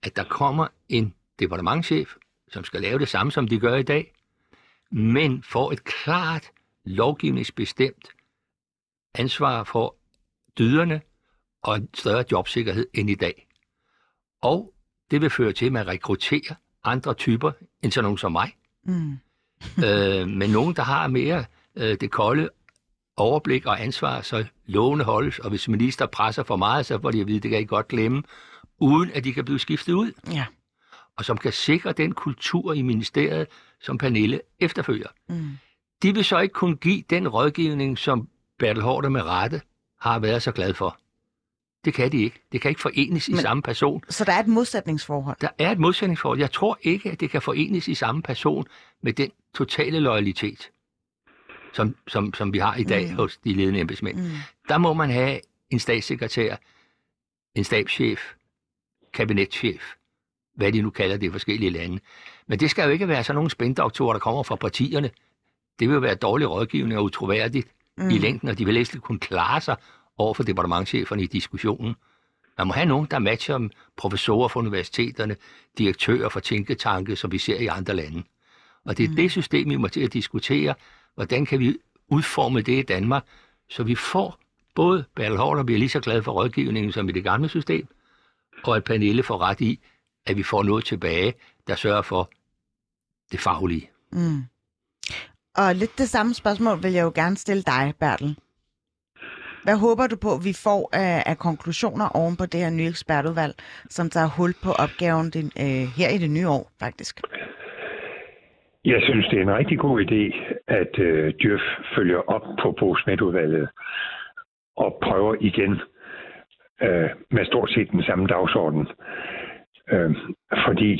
at der kommer en departementchef, som skal lave det samme, som de gør i dag, men får et klart lovgivningsbestemt ansvar for dyderne og en større jobsikkerhed end i dag. Og det vil føre til, at man rekrutterer andre typer end sådan nogen som mig. Mm. øh, men nogen, der har mere øh, det kolde overblik og ansvar, så lovene holdes, og hvis minister presser for meget, så får de at vide, det kan I godt glemme, uden at de kan blive skiftet ud. Ja. Og som kan sikre den kultur i ministeriet, som Pernille efterfølger. Mm. De vil så ikke kunne give den rådgivning, som Bertel Hårder med rette har været så glad for. Det kan de ikke. Det kan ikke forenes Men, i samme person. Så der er et modsætningsforhold? Der er et modsætningsforhold. Jeg tror ikke, at det kan forenes i samme person med den totale loyalitet som, som, som vi har i dag mm. hos de ledende embedsmænd. Mm. Der må man have en statssekretær, en stabschef, kabinetchef, hvad de nu kalder det i forskellige lande. Men det skal jo ikke være sådan nogle spændoktorer, der kommer fra partierne. Det vil være dårlig rådgivning og utroværdigt mm. i længden, og de vil ikke kunne klare sig over for departementcheferne i diskussionen. Man må have nogen, der matcher professorer fra universiteterne, direktører for tænketanke, som vi ser i andre lande. Og det er mm. det system, vi må til at diskutere, hvordan kan vi udforme det i Danmark, så vi får både Bertel Hård, bliver lige så glad for rådgivningen som i det gamle system, og at Pernille får ret i, at vi får noget tilbage, der sørger for det faglige. Mm. Og lidt det samme spørgsmål vil jeg jo gerne stille dig, Bertel. Hvad håber du på, vi får af, af konklusioner oven på det her nye ekspertudvalg, som tager hul på opgaven din, øh, her i det nye år, faktisk? Jeg synes, det er en rigtig god idé, at øh, Djøf følger op på postmedudvalget og prøver igen øh, med stort set den samme dagsorden. Øh, fordi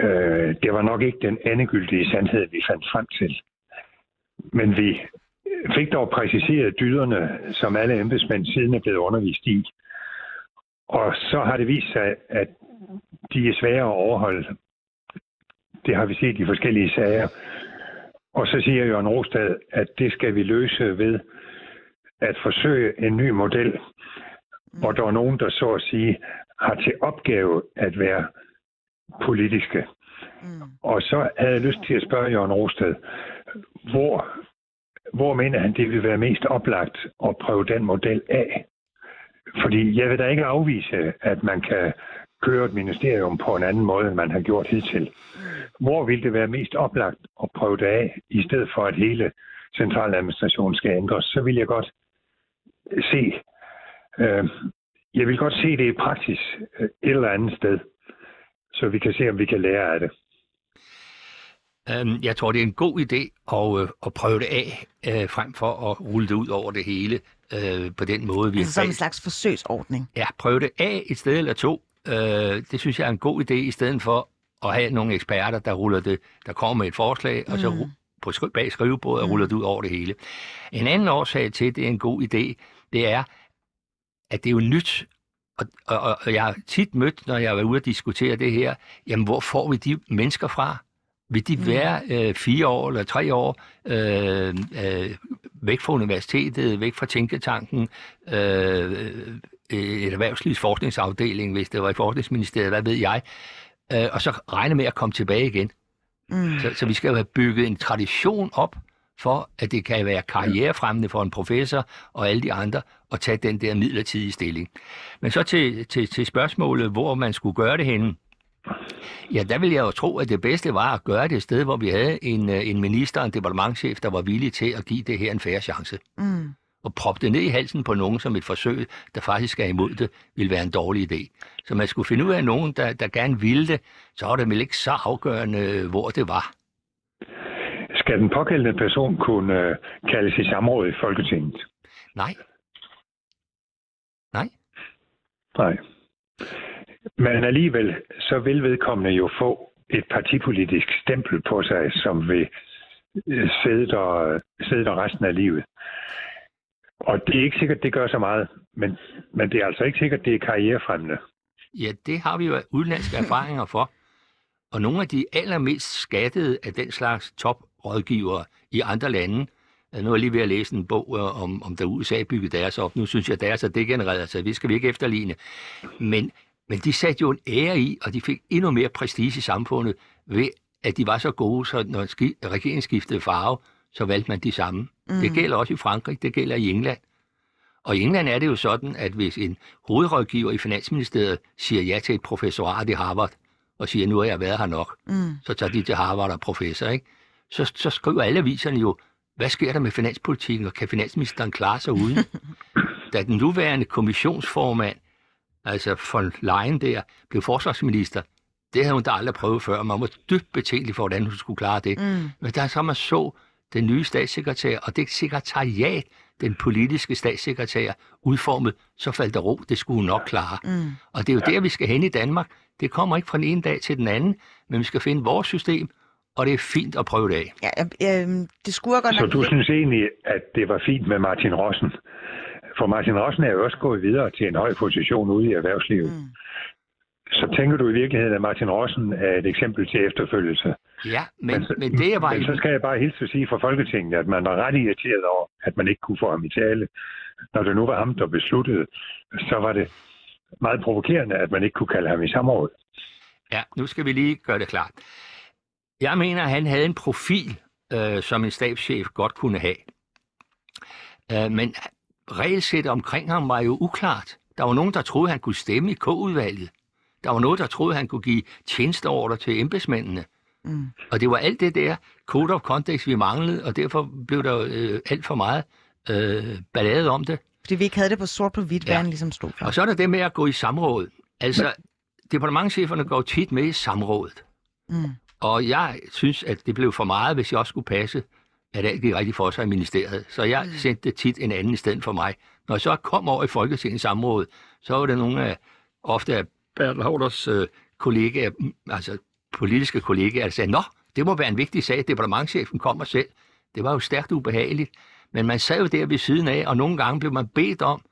øh, det var nok ikke den endegyldige sandhed, vi fandt frem til. Men vi fik dog præciseret dyderne, som alle embedsmænd siden er blevet undervist i. Og så har det vist sig, at de er svære at overholde det har vi set i forskellige sager. Og så siger Jørgen Rostad, at det skal vi løse ved at forsøge en ny model, hvor der er nogen, der så at sige har til opgave at være politiske. Mm. Og så havde jeg lyst til at spørge Jørgen Rosted, hvor, hvor mener han, det vil være mest oplagt at prøve den model af? Fordi jeg vil da ikke afvise, at man kan køre et ministerium på en anden måde, end man har gjort hidtil. Hvor vil det være mest oplagt at prøve det af, i stedet for at hele centraladministrationen skal ændres? Så vil jeg godt se, øh, jeg vil godt se det i praksis øh, et eller andet sted, så vi kan se, om vi kan lære af det. Øhm, jeg tror, det er en god idé at, øh, at prøve det af, øh, frem for at rulle det ud over det hele på den måde. Vi altså som en slags forsøgsordning? Ja, prøve det af et sted eller to. Øh, det synes jeg er en god idé, i stedet for at have nogle eksperter, der ruller det, der kommer med et forslag, mm. og så mm. på skri- bag skrivebordet og mm. ruller det ud over det hele. En anden årsag til, at det er en god idé, det er, at det er jo nyt, og, og, og jeg har tit mødt, når jeg har været ude og diskutere det her, jamen hvor får vi de mennesker fra? Vil de mm. være øh, fire år eller tre år øh, øh, væk fra universitetet, væk fra tænketanken, øh, et erhvervslivsforskningsafdeling, hvis det var i Forskningsministeriet, hvad ved jeg, øh, og så regne med at komme tilbage igen. Mm. Så, så vi skal jo have bygget en tradition op for, at det kan være karrierefremmende for en professor og alle de andre at tage den der midlertidige stilling. Men så til, til, til spørgsmålet, hvor man skulle gøre det henne. Ja, der vil jeg jo tro, at det bedste var at gøre det et sted, hvor vi havde en, øh, en minister, en departementchef, der var villig til at give det her en færre chance. Mm. Og proppe det ned i halsen på nogen som et forsøg, der faktisk er imod det, ville være en dårlig idé. Så man skulle finde ud af nogen, der, der gerne ville det, så var det vel ikke så afgørende, hvor det var. Skal den pågældende person kunne øh, kaldes i samråd i Folketinget? Nej. Nej. Nej. Men alligevel, så vil vedkommende jo få et partipolitisk stempel på sig, som vil øh, sidde der, sidde der resten af livet. Og det er ikke sikkert, det gør så meget, men, men det er altså ikke sikkert, det er karrierefremmende. Ja, det har vi jo udenlandske erfaringer for. Og nogle af de allermest skattede af den slags toprådgivere i andre lande, øh, nu er jeg lige ved at læse en bog øh, om, om der USA byggede deres op. Nu synes jeg, deres er degenereret, så det skal vi ikke efterligne. Men men de satte jo en ære i, og de fik endnu mere prestige i samfundet ved, at de var så gode, så når regeringen skiftede farve, så valgte man de samme. Mm. Det gælder også i Frankrig, det gælder i England. Og i England er det jo sådan, at hvis en hovedrådgiver i Finansministeriet siger ja til et professorat i Harvard, og siger, nu har jeg været her nok, mm. så tager de til Harvard og professor, ikke? Så, så skriver alle aviserne jo, hvad sker der med finanspolitikken, og kan finansministeren klare sig uden? da den nuværende kommissionsformand altså von Leyen der, blev forsvarsminister, det havde hun da aldrig prøvet før. Man var dybt betænkelig for, hvordan hun skulle klare det. Mm. Men da så man så den nye statssekretær, og det sekretariat, den politiske statssekretær, udformet, så faldt der ro. Det skulle hun nok klare. Mm. Og det er jo der, vi skal hen i Danmark. Det kommer ikke fra den ene dag til den anden, men vi skal finde vores system, og det er fint at prøve det af. Ja, øh, det skulle godt nok... Så du synes egentlig, at det var fint med Martin Rossen? For Martin Rossen er jo også gået videre til en høj position ude i erhvervslivet. Mm. Så tænker du i virkeligheden, at Martin Rossen er et eksempel til efterfølgelse? Ja, men, men, men det er bare... Men så skal jeg bare hilse at sige fra Folketinget, at man var ret irriteret over, at man ikke kunne få ham i tale. Når det nu var ham, der besluttede, så var det meget provokerende, at man ikke kunne kalde ham i samråd. Ja, nu skal vi lige gøre det klart. Jeg mener, at han havde en profil, øh, som en stabschef godt kunne have. Øh, men regelsættet omkring ham var jo uklart. Der var nogen, der troede, han kunne stemme i K-udvalget. Der var nogen, der troede, han kunne give tjenesteorder til embedsmændene. Mm. Og det var alt det der code of context, vi manglede, og derfor blev der øh, alt for meget øh, ballade om det. Fordi vi ikke havde det på sort på hvidt, ja. hvad han ligesom stod for. Og så er der det med at gå i samråd. Altså, departementcheferne går tit med i samrådet. Mm. Og jeg synes, at det blev for meget, hvis jeg også skulle passe at alt gik rigtig for sig i ministeriet. Så jeg mm. sendte tit en anden i stedet for mig. Når jeg så kom over i Folketingets samråd, så var det nogle af, ofte af Bertel Hovders øh, kollegaer, altså politiske kollegaer, sagde, nå, det må være en vigtig sag, departementchefen kommer selv. Det var jo stærkt ubehageligt. Men man sad jo der ved siden af, og nogle gange blev man bedt om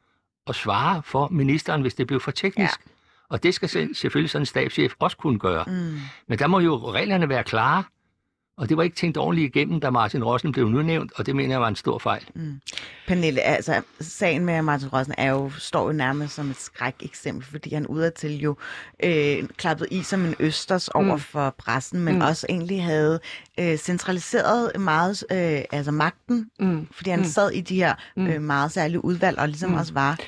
at svare for ministeren, hvis det blev for teknisk. Ja. Og det skal selvfølgelig sådan en stabschef også kunne gøre. Mm. Men der må jo reglerne være klare. Og det var ikke tænkt ordentligt igennem, da Martin Rossen blev nu nævnt, og det mener jeg var en stor fejl. Mm. Pernille, altså sagen med Martin Rossen er jo, står jo nærmest som et skræk eksempel, fordi han udadtil jo øh, klappet i som en østers over mm. for pressen, men mm. også egentlig havde øh, centraliseret meget øh, altså magten, mm. fordi han mm. sad i de her mm. øh, meget særlige udvalg, og ligesom mm. også var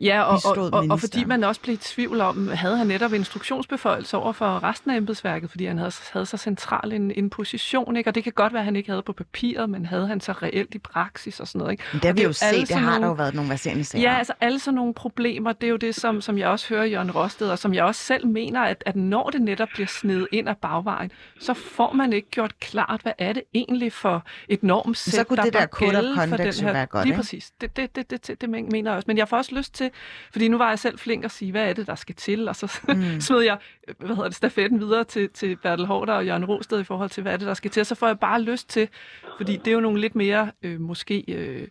Ja, og, og, og, og fordi man også blev i tvivl om, havde han netop instruktionsbeføjelse over for resten af embedsværket, fordi han havde, havde så central en, en position, ikke? og det kan godt være, at han ikke havde på papiret, men havde han så reelt i praksis og sådan noget. Ikke? Men det har vi jo set, det har nogle, der jo været nogle verserende sager. Ja, altså alle sådan nogle problemer, det er jo det, som, som jeg også hører Jørgen Rosted, og som jeg også selv mener, at, at når det netop bliver snedet ind af bagvejen, så får man ikke gjort klart, hvad er det egentlig for et normsæt, så kunne der det der of for den her... Være godt, lige præcis. Det, det, det, det, det, det mener jeg også. Men jeg får også lyst til, fordi nu var jeg selv flink at sige, hvad er det, der skal til, og så mm. smed jeg hvad hedder det, stafetten videre til, til Bertel Hårder og Jørgen Rosted i forhold til, hvad er det, der skal til, og så får jeg bare lyst til, fordi det er jo nogle lidt mere, øh, måske... Øh,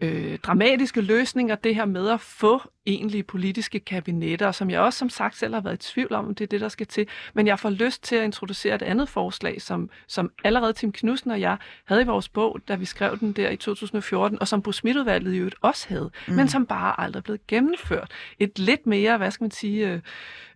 øh, dramatiske løsninger, det her med at få egentlige politiske kabinetter, som jeg også som sagt selv har været i tvivl om, om det er det, der skal til. Men jeg får lyst til at introducere et andet forslag, som, som allerede Tim Knudsen og jeg havde i vores bog, da vi skrev den der i 2014, og som Bosmidudvalget i øvrigt også havde, mm. men som bare aldrig er blevet gennemført. Et lidt mere, hvad skal man sige, øh,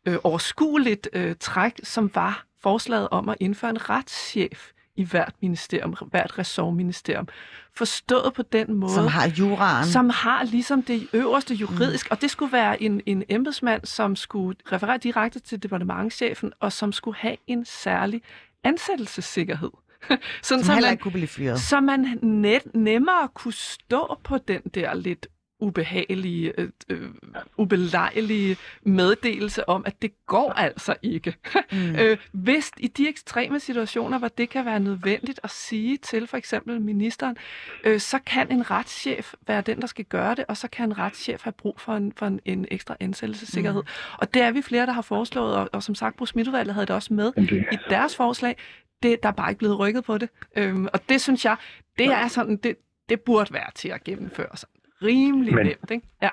øh, overskueligt øh, træk, som var forslaget om at indføre en retschef i hvert ministerium, hvert ressortministerium. Forstået på den måde. Som har juraen. Som har ligesom det øverste juridisk, mm. og det skulle være en, en embedsmand, som skulle referere direkte til departementchefen, og som skulle have en særlig ansættelsessikkerhed. Sådan, som så man, kunne blive fyret. Så man net, nemmere kunne stå på den der lidt ubehagelige, øh, øh, ubelejlige meddelelse om, at det går altså ikke. Mm. øh, hvis i de ekstreme situationer, hvor det kan være nødvendigt at sige til for eksempel ministeren, øh, så kan en retschef være den, der skal gøre det, og så kan en retschef have brug for en, for en, en ekstra ansættelsessikkerhed. Mm. Og det er vi flere, der har foreslået, og, og som sagt, Brug havde det også med okay. i deres forslag. Det, der er bare ikke blevet rykket på det. Øhm, og det synes jeg, det er sådan, det, det burde være til at gennemføre sig rimelig men, nemt, ikke? Ja.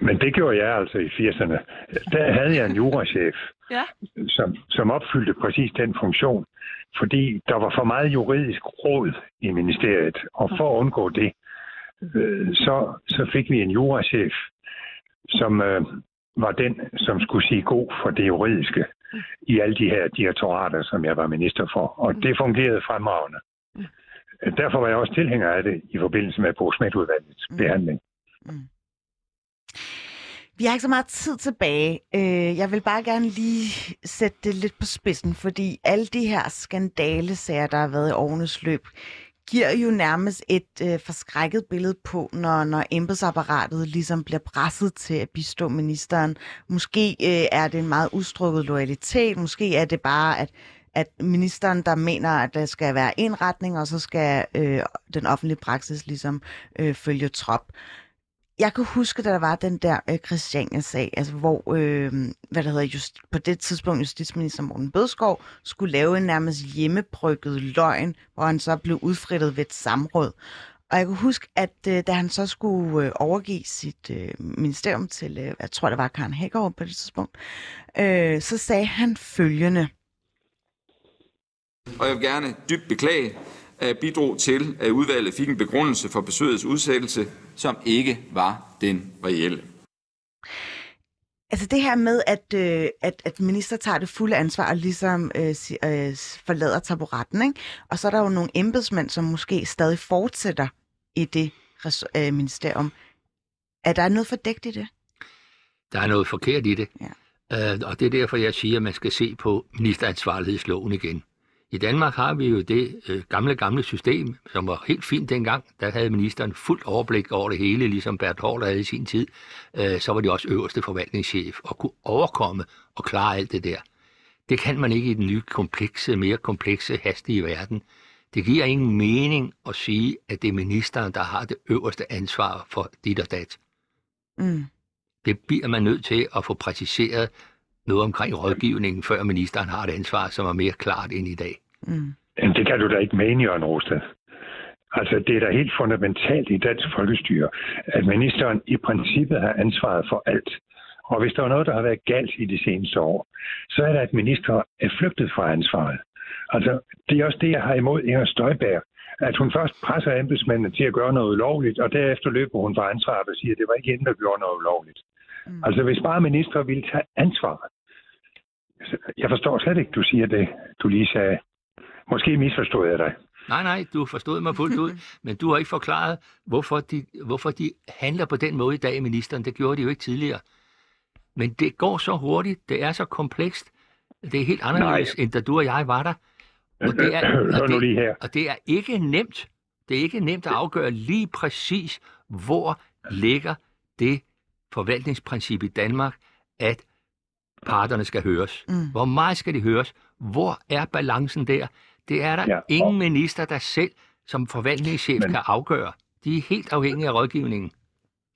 Men det gjorde jeg altså i 80'erne. Der havde jeg en jurachef, ja. som, som opfyldte præcis den funktion, fordi der var for meget juridisk råd i ministeriet, og for at undgå det, øh, så, så fik vi en jurachef, som øh, var den, som skulle sige god for det juridiske i alle de her direktorater, som jeg var minister for. Og det fungerede fremragende. Derfor var jeg også tilhænger af det i forbindelse med Bosmed-udvalgets mm. behandling. Mm. Vi har ikke så meget tid tilbage. Øh, jeg vil bare gerne lige sætte det lidt på spidsen, fordi alle de her skandalesager, der har været i årenes løb, giver jo nærmest et øh, forskrækket billede på, når, når embedsapparatet ligesom bliver presset til at bistå ministeren. Måske øh, er det en meget ustrukket loyalitet, måske er det bare, at at ministeren, der mener, at der skal være en retning, og så skal øh, den offentlige praksis ligesom øh, følge trop. Jeg kan huske, da der var den der øh, Christiania-sag, altså hvor, øh, hvad der hedder, just, på det tidspunkt justitsminister Morten Bødskov skulle lave en nærmest hjemmebrygget løgn, hvor han så blev udfrittet ved et samråd. Og jeg kan huske, at øh, da han så skulle øh, overgive sit øh, ministerium til, øh, jeg tror det var Karen Hækkerup på det tidspunkt, øh, så sagde han følgende – og jeg vil gerne dybt beklage, at jeg bidrog til, at udvalget fik en begrundelse for besøgets udsættelse, som ikke var den reelle. Altså det her med, at, øh, at, at minister tager det fulde ansvar og ligesom øh, øh, forlader taburetten, ikke? og så er der jo nogle embedsmænd, som måske stadig fortsætter i det øh, ministerium. Er der noget fordækt i det? Der er noget forkert i det. Ja. Øh, og det er derfor, jeg siger, at man skal se på ministeransvarlighedsloven igen. I Danmark har vi jo det øh, gamle, gamle system, som var helt fint dengang. Der havde ministeren fuldt overblik over det hele, ligesom Bert Hård havde i sin tid. Øh, så var de også øverste forvaltningschef og kunne overkomme og klare alt det der. Det kan man ikke i den nye, komplekse, mere komplekse, hastige verden. Det giver ingen mening at sige, at det er ministeren, der har det øverste ansvar for dit og dat. Mm. Det bliver man nødt til at få præciseret noget omkring rådgivningen, før ministeren har et ansvar, som er mere klart end i dag. Mm. Det kan du da ikke mene, Jørgen Rosted. Altså, det er da helt fundamentalt i dansk folkestyre, at ministeren i princippet har ansvaret for alt. Og hvis der er noget, der har været galt i de seneste år, så er det, at minister er flygtet fra ansvaret. Altså, det er også det, jeg har imod Inger Støjberg. At hun først presser embedsmændene til at gøre noget ulovligt, og derefter løber hun fra ansvaret og siger, at det var ikke hende, der gjorde noget ulovligt. Mm. Altså, hvis bare ministre ville tage ansvar. Jeg forstår slet ikke, du siger det, du lige sagde. Måske misforstod jeg dig. Nej, nej, du forstod mig fuldt ud, men du har ikke forklaret, hvorfor de, hvorfor de handler på den måde i dag, ministeren. Det gjorde de jo ikke tidligere. Men det går så hurtigt, det er så komplekst, det er helt anderledes, Nej. end da du og jeg var der. Og det, er, og, det, og det er ikke nemt. Det er ikke nemt at afgøre lige præcis, hvor ligger det forvaltningsprincip i Danmark, at parterne skal høres. Mm. Hvor meget skal de høres? Hvor er balancen der? Det er der ja, ingen minister, der selv som forvaltningschef men, kan afgøre. De er helt afhængige af rådgivningen.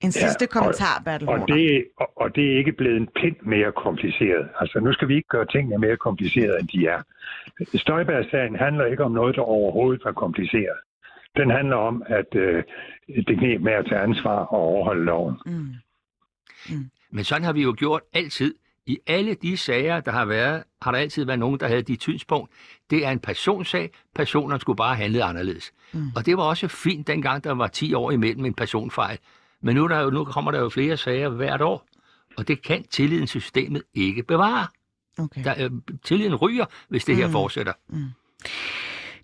En sidste ja, kommentar, Bertel og, det, og, og det er ikke blevet en pind mere kompliceret. Altså, nu skal vi ikke gøre tingene mere komplicerede, end de er. Støjberg-sagen handler ikke om noget, der overhovedet var kompliceret. Den handler om, at øh, det knep med at tage ansvar og overholde loven. Mm. Mm. Men sådan har vi jo gjort altid. I alle de sager, der har været, har der altid været nogen, der havde dit synspunkt. Det er en personsag. Personerne skulle bare handle anderledes. Mm. Og det var også fint dengang, der var 10 år imellem en personfejl. Men nu, der jo, nu kommer der jo flere sager hvert år, og det kan tilliden til systemet ikke bevare. Okay. Der, øh, tilliden ryger, hvis det mm. her fortsætter. Mm.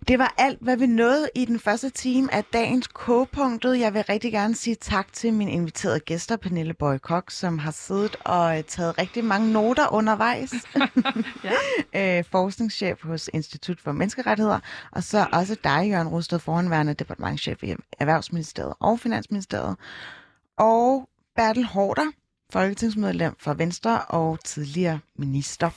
Det var alt, hvad vi nåede i den første time af dagens K-punktet. Jeg vil rigtig gerne sige tak til mine inviterede gæster, Pernille Boy Kok, som har siddet og taget rigtig mange noter undervejs. ja. øh, forskningschef hos Institut for Menneskerettigheder. Og så også dig, Jørgen Rosted, foranværende departementchef i Erhvervsministeriet og Finansministeriet og Bertel Hårder, folketingsmedlem for Venstre og tidligere minister.